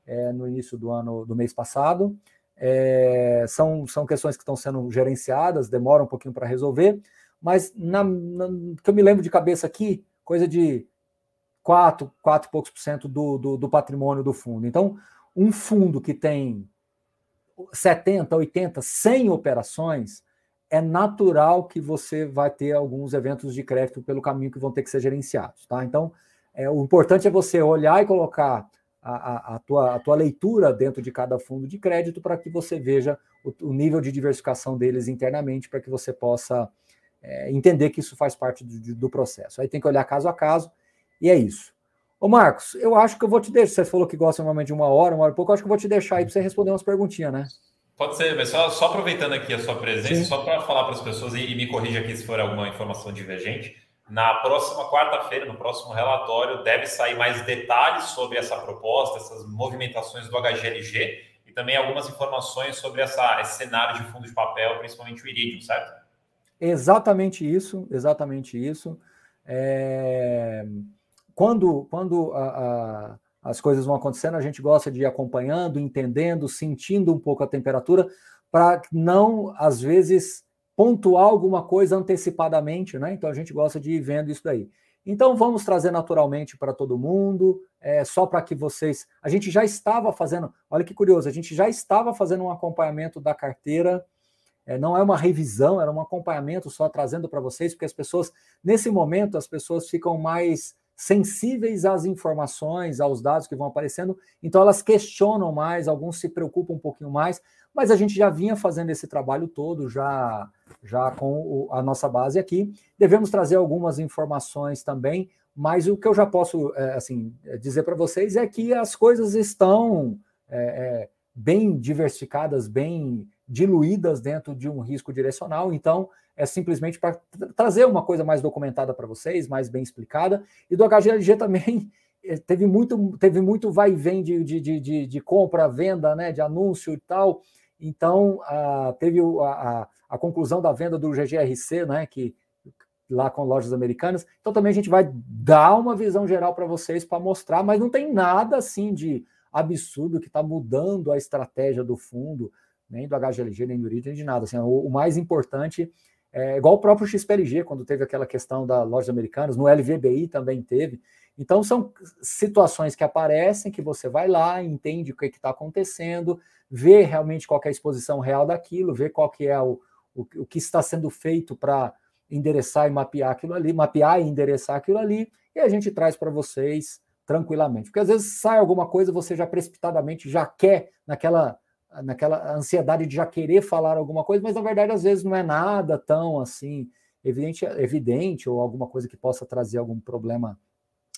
é, no início do ano do mês passado. É, são, são questões que estão sendo gerenciadas, demoram um pouquinho para resolver, mas na, na, que eu me lembro de cabeça aqui, coisa de 4, 4 e poucos por cento do, do, do patrimônio do fundo. Então, um fundo que tem 70, 80, 100 operações, é natural que você vai ter alguns eventos de crédito pelo caminho que vão ter que ser gerenciados. Tá? Então, é, o importante é você olhar e colocar a, a, a, tua, a tua leitura dentro de cada fundo de crédito para que você veja o, o, nível de diversificação deles internamente, para que você possa é, entender que isso faz parte do, do, processo. Aí tem que olhar caso a caso, e é isso. Ô Marcos, eu acho que eu vou te deixar. Você falou que gosta normalmente de uma hora, uma hora e pouco, eu acho que eu vou te deixar aí para você responder umas perguntinhas, né? Pode ser, mas só, só aproveitando aqui a sua presença, Sim. só para falar para as pessoas e, e me corrija aqui se for alguma informação divergente. Na próxima quarta-feira, no próximo relatório, deve sair mais detalhes sobre essa proposta, essas movimentações do HGLG e também algumas informações sobre essa, esse cenário de fundo de papel, principalmente o Iridium, certo? Exatamente isso, exatamente isso. É... Quando, quando a, a, as coisas vão acontecendo, a gente gosta de ir acompanhando, entendendo, sentindo um pouco a temperatura, para não, às vezes, pontuar alguma coisa antecipadamente, né? Então a gente gosta de ir vendo isso daí. Então vamos trazer naturalmente para todo mundo, é, só para que vocês. A gente já estava fazendo, olha que curioso, a gente já estava fazendo um acompanhamento da carteira é, não é uma revisão, era um acompanhamento só trazendo para vocês, porque as pessoas, nesse momento, as pessoas ficam mais sensíveis às informações, aos dados que vão aparecendo, então elas questionam mais, alguns se preocupam um pouquinho mais, mas a gente já vinha fazendo esse trabalho todo, já, já com a nossa base aqui. Devemos trazer algumas informações também, mas o que eu já posso é, assim dizer para vocês é que as coisas estão é, é, bem diversificadas, bem diluídas dentro de um risco direcional. Então, é simplesmente para trazer uma coisa mais documentada para vocês, mais bem explicada. E do HGLG também eh, teve muito, teve muito vai e vem de, de, de, de compra, venda, né, de anúncio e tal. Então, teve a, a, a, conclusão da venda do GGRC, né, que lá com lojas americanas. Então, também a gente vai dar uma visão geral para vocês para mostrar, mas não tem nada assim de absurdo que está mudando a estratégia do fundo, nem do HGLG, nem do IRIT, nem de nada. Assim, o, o, mais importante é igual o próprio XPLG, quando teve aquela questão da lojas americanas, no LVBI também teve. Então, são situações que aparecem, que você vai lá, entende o que está acontecendo, vê realmente qual é a exposição real daquilo, vê qual que é o, o, o que está sendo feito para endereçar e mapear aquilo ali, mapear e endereçar aquilo ali, e a gente traz para vocês tranquilamente. Porque às vezes sai alguma coisa, você já precipitadamente já quer naquela naquela ansiedade de já querer falar alguma coisa, mas na verdade às vezes não é nada tão assim evidente, evidente ou alguma coisa que possa trazer algum problema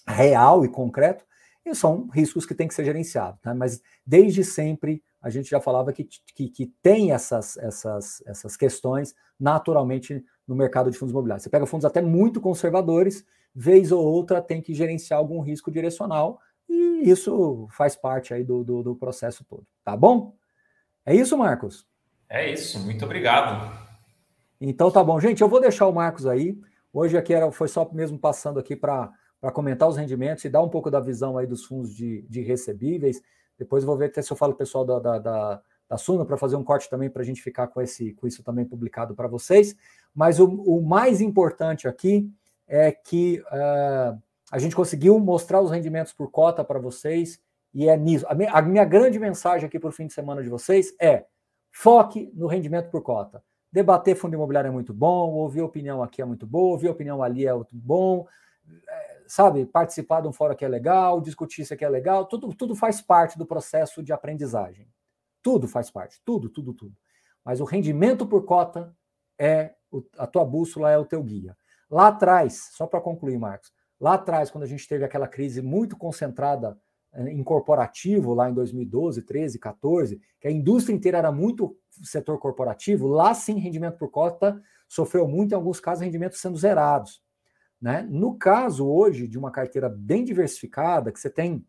real e concreto, e são riscos que têm que ser gerenciados. Né? Mas desde sempre a gente já falava que, que, que, tem essas, essas, essas questões naturalmente no mercado de fundos imobiliários. Você pega fundos até muito conservadores, vez ou outra tem que gerenciar algum risco direcional, e isso faz parte aí do, do, do processo todo. Tá bom? É isso, Marcos? É isso, muito obrigado. Então tá bom, gente. Eu vou deixar o Marcos aí. Hoje aqui era, foi só mesmo passando aqui para comentar os rendimentos e dar um pouco da visão aí dos fundos de, de recebíveis. Depois vou ver até se eu falo pessoal da, da, da, da Suna para fazer um corte também para a gente ficar com, esse, com isso também publicado para vocês. Mas o, o, mais importante aqui é que uh, a gente conseguiu mostrar os rendimentos por cota para vocês e é nisso. A minha, a minha grande mensagem aqui para o fim de semana de vocês é foque no rendimento por cota. Debater fundo imobiliário é muito bom, ouvir opinião aqui é muito bom, ouvir opinião ali é muito bom. É, sabe, participar de um fórum que é legal, discutir isso aqui é legal, tudo, tudo faz parte do processo de aprendizagem. Tudo faz parte, tudo, tudo, tudo. Mas o rendimento por cota é o, a tua bússola, é o teu guia. Lá atrás, só para concluir, Marcos, lá atrás, quando a gente teve aquela crise muito concentrada em corporativo, lá em 2012, 13, 14, que a indústria inteira era muito setor corporativo, lá sim, rendimento por cota sofreu muito, em alguns casos, rendimentos sendo zerados. Né? No caso hoje de uma carteira bem diversificada, que você tem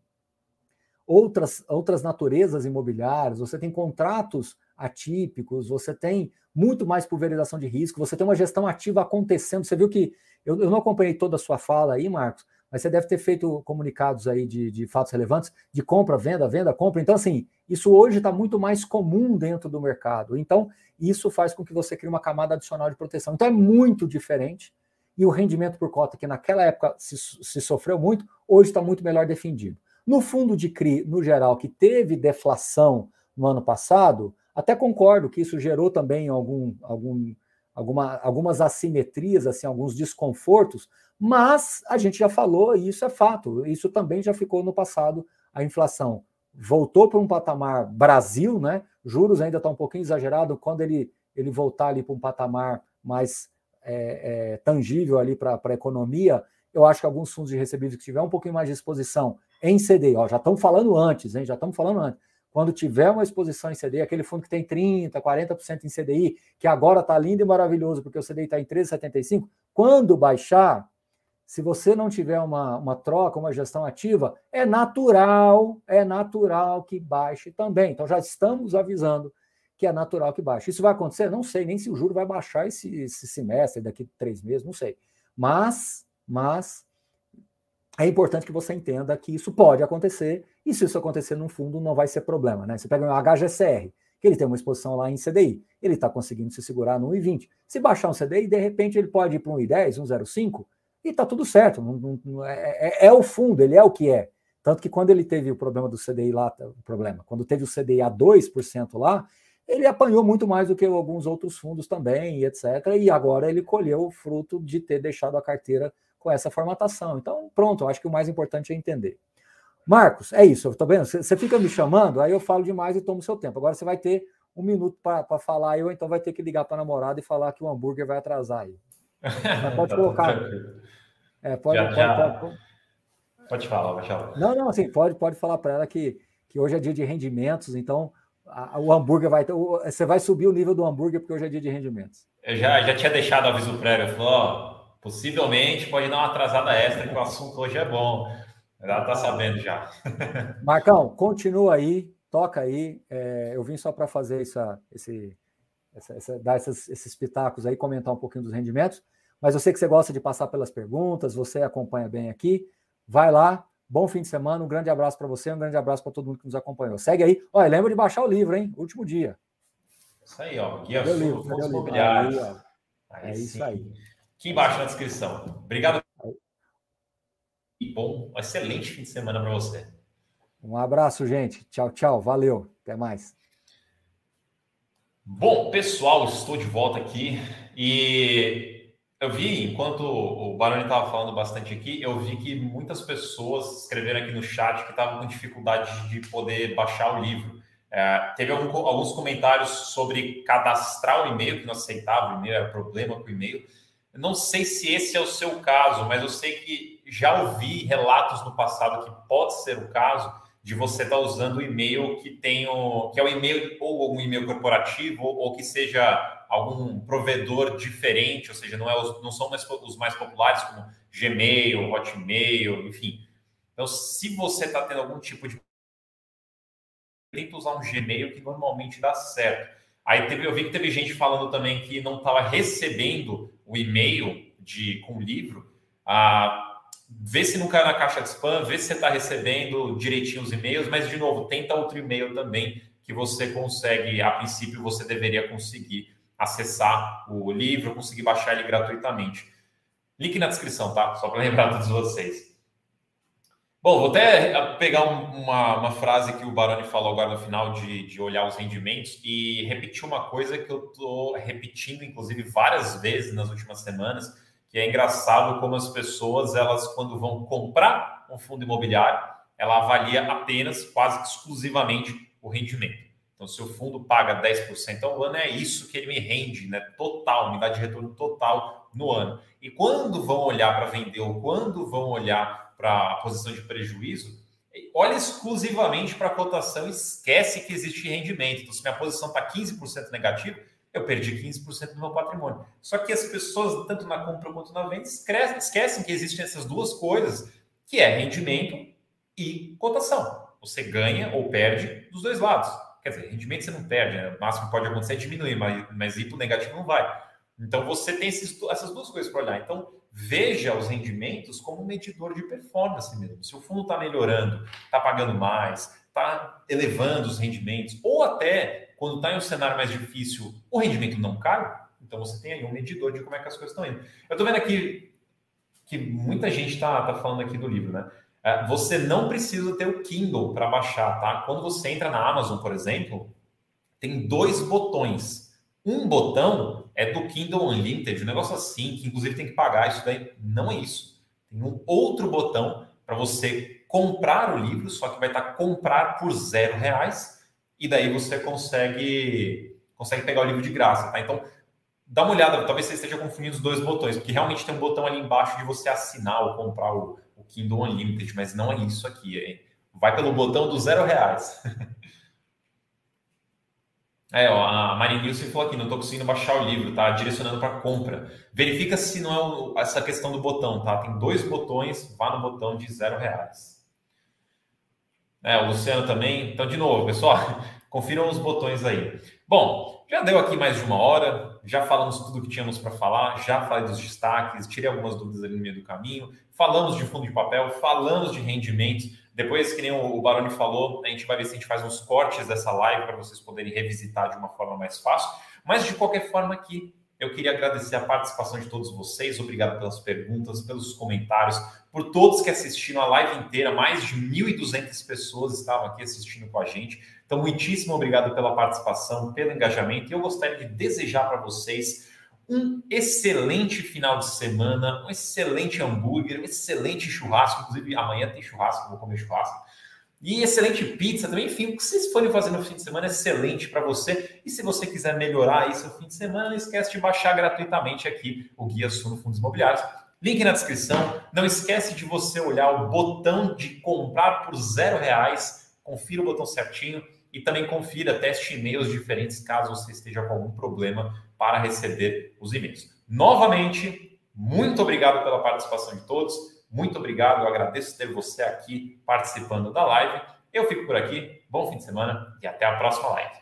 outras, outras naturezas imobiliárias, você tem contratos atípicos, você tem muito mais pulverização de risco, você tem uma gestão ativa acontecendo. Você viu que eu, eu não acompanhei toda a sua fala aí, Marcos, mas você deve ter feito comunicados aí de, de fatos relevantes de compra, venda, venda, compra. Então, assim, isso hoje está muito mais comum dentro do mercado. Então, isso faz com que você crie uma camada adicional de proteção. Então, é muito diferente e o rendimento por cota, que naquela época se, se sofreu muito, hoje está muito melhor defendido. No fundo de CRI, no geral, que teve deflação no ano passado, até concordo que isso gerou também algum, algum, alguma, algumas assimetrias, assim, alguns desconfortos, mas a gente já falou, e isso é fato, isso também já ficou no passado, a inflação voltou para um patamar Brasil, né? Juros ainda está um pouquinho exagerado, quando ele, ele voltar ali para um patamar mais é, é, tangível ali para a economia, eu acho que alguns fundos de recebíveis que tiver um pouquinho mais de exposição em CDI, ó, já estamos falando antes, hein, já estamos falando antes. Quando tiver uma exposição em CDI, aquele fundo que tem 30%, 40% em CDI, que agora está lindo e maravilhoso, porque o CDI está em 13,75, quando baixar, se você não tiver uma, uma troca, uma gestão ativa, é natural, é natural que baixe também. Então já estamos avisando que é natural que baixe. Isso vai acontecer? Não sei, nem se o juro vai baixar esse, esse semestre, daqui três meses, não sei. Mas, mas é importante que você entenda que isso pode acontecer, e se isso acontecer num fundo, não vai ser problema. Né? Você pega um HGCR, que ele tem uma exposição lá em CDI, ele está conseguindo se segurar no 1,20. Se baixar um CDI, de repente ele pode ir para um 1,10, 1,05, e está tudo certo. Não, não, é, é, é, o fundo, ele é o que é. Tanto que quando ele teve o problema do CDI lá, o problema, quando teve o CDI a 2% lá, ele apanhou muito mais do que alguns outros fundos também, etc. E agora ele colheu o fruto de ter deixado a carteira com essa formatação. Então, pronto, acho que o mais importante é entender. Marcos, é isso, eu tô vendo. Você fica me chamando, aí eu falo demais e tomo seu tempo. Agora você vai ter um minuto para falar, eu então vai ter que ligar para a namorada e falar que o hambúrguer vai atrasar aí. Mas pode colocar. É, pode, já, pode, já... Pode, pode, falar, falar. Não, não, assim, pode, pode falar para ela que, que hoje é dia de rendimentos, então o hambúrguer vai. Você vai subir o nível do hambúrguer porque hoje é dia de rendimentos. Eu já, já tinha deixado aviso prévio. Eu falei, ó, possivelmente pode dar uma atrasada extra, que o assunto hoje é bom. Ela tá sabendo já. Marcão, continua aí. toca aí. É, eu vim só para fazer essa, esse, essa, essa, dar essas, esses pitacos aí, comentar um pouquinho dos rendimentos. Mas eu sei que você gosta de passar pelas perguntas, você acompanha bem aqui. Vai lá, bom fim de semana, um grande abraço para você, um grande abraço para todo mundo que nos acompanhou. Segue aí. Olha, lembra de baixar o livro, hein? Último dia. Isso aí, ó. Guia Sul, livro, Imobiliários. Aí, é isso aí. Aqui embaixo na descrição. Obrigado. E bom, excelente fim de semana para você. Um abraço, gente. Tchau, tchau. Valeu. Até mais. Bom, pessoal, estou de volta aqui e eu vi, enquanto o Baroni estava falando bastante aqui, eu vi que muitas pessoas escreveram aqui no chat que estavam com dificuldade de poder baixar o livro. É, teve algum, alguns comentários sobre cadastrar o e-mail, que não aceitava o e-mail, era problema com o e-mail. Não sei se esse é o seu caso, mas eu sei que já ouvi relatos no passado que pode ser o caso de você estar tá usando o e-mail que tem o, que é o e-mail ou um e-mail corporativo ou, ou, que seja algum provedor diferente, ou seja, não, é os, não são mais, os mais populares como Gmail, Hotmail, enfim. Então, se você está tendo algum tipo de tenta usar um Gmail que normalmente dá certo. Aí teve, eu vi que teve gente falando também que não estava recebendo o e-mail de com o livro. Ah, vê se não caiu na caixa de spam, vê se você está recebendo direitinho os e-mails, mas de novo, tenta outro e-mail também que você consegue, a princípio, você deveria conseguir acessar o livro, conseguir baixar ele gratuitamente. Link na descrição, tá? Só para lembrar todos vocês. Bom, vou até pegar uma, uma frase que o Baroni falou agora no final de, de olhar os rendimentos e repetir uma coisa que eu estou repetindo, inclusive, várias vezes nas últimas semanas, que é engraçado como as pessoas, elas quando vão comprar um fundo imobiliário, ela avalia apenas, quase exclusivamente, o rendimento. Então, se o fundo paga 10% ao ano, é isso que ele me rende, né? Total, me dá de retorno total no ano. E quando vão olhar para vender ou quando vão olhar para a posição de prejuízo, olha exclusivamente para a cotação esquece que existe rendimento. Então, se minha posição está 15% negativa, eu perdi 15% do meu patrimônio. Só que as pessoas, tanto na compra quanto na venda, esquecem que existem essas duas coisas, que é rendimento e cotação. Você ganha ou perde dos dois lados. Quer dizer, rendimento você não perde, né? o máximo pode acontecer é diminuir, mas, mas ir para o negativo não vai. Então você tem esses, essas duas coisas para olhar. Então veja os rendimentos como um medidor de performance mesmo. Se o fundo está melhorando, está pagando mais, está elevando os rendimentos, ou até quando está em um cenário mais difícil, o rendimento não cai, então você tem aí um medidor de como é que as coisas estão indo. Eu estou vendo aqui que muita gente está tá falando aqui do livro, né? É, você não precisa ter o Kindle para baixar, tá? Quando você entra na Amazon, por exemplo, tem dois botões. Um botão é do Kindle Unlimited, um negócio assim, que inclusive tem que pagar. Isso daí não é isso. Tem um outro botão para você comprar o livro, só que vai estar tá comprar por zero reais e daí você consegue consegue pegar o livro de graça, tá? Então, dá uma olhada, talvez você esteja confundindo os dois botões, porque realmente tem um botão ali embaixo de você assinar ou comprar o, o Kindle Unlimited, mas não é isso aqui, hein? Vai pelo botão do zero reais. É, ó, a Marinilson falou aqui, não estou conseguindo baixar o livro, tá? Direcionando para compra. Verifica se não é essa questão do botão, tá? Tem dois botões, vá no botão de zero reais. É, o Luciano também. Então, de novo, pessoal, confiram os botões aí. Bom, já deu aqui mais de uma hora, já falamos tudo que tínhamos para falar, já falei dos destaques, tirei algumas dúvidas ali no meio do caminho, falamos de fundo de papel, falamos de rendimentos. Depois, que nem o Baroni falou, a gente vai ver se a gente faz uns cortes dessa live para vocês poderem revisitar de uma forma mais fácil. Mas, de qualquer forma, aqui eu queria agradecer a participação de todos vocês. Obrigado pelas perguntas, pelos comentários, por todos que assistiram a live inteira. Mais de 1.200 pessoas estavam aqui assistindo com a gente. Então, muitíssimo obrigado pela participação, pelo engajamento. E eu gostaria de desejar para vocês um excelente final de semana, um excelente hambúrguer, um excelente churrasco. Inclusive, amanhã tem churrasco, vou comer churrasco. E excelente pizza também. Enfim, o que vocês forem fazer no fim de semana é excelente para você. E se você quiser melhorar aí seu fim de semana, não esquece de baixar gratuitamente aqui o Guia Suno Fundos Imobiliários. Link na descrição. Não esquece de você olhar o botão de comprar por zero reais. Confira o botão certinho e também confira, teste e-mails diferentes caso você esteja com algum problema para receber os e-mails. Novamente, muito obrigado pela participação de todos. Muito obrigado, eu agradeço ter você aqui participando da live Eu fico por aqui, bom fim de semana e até a próxima live.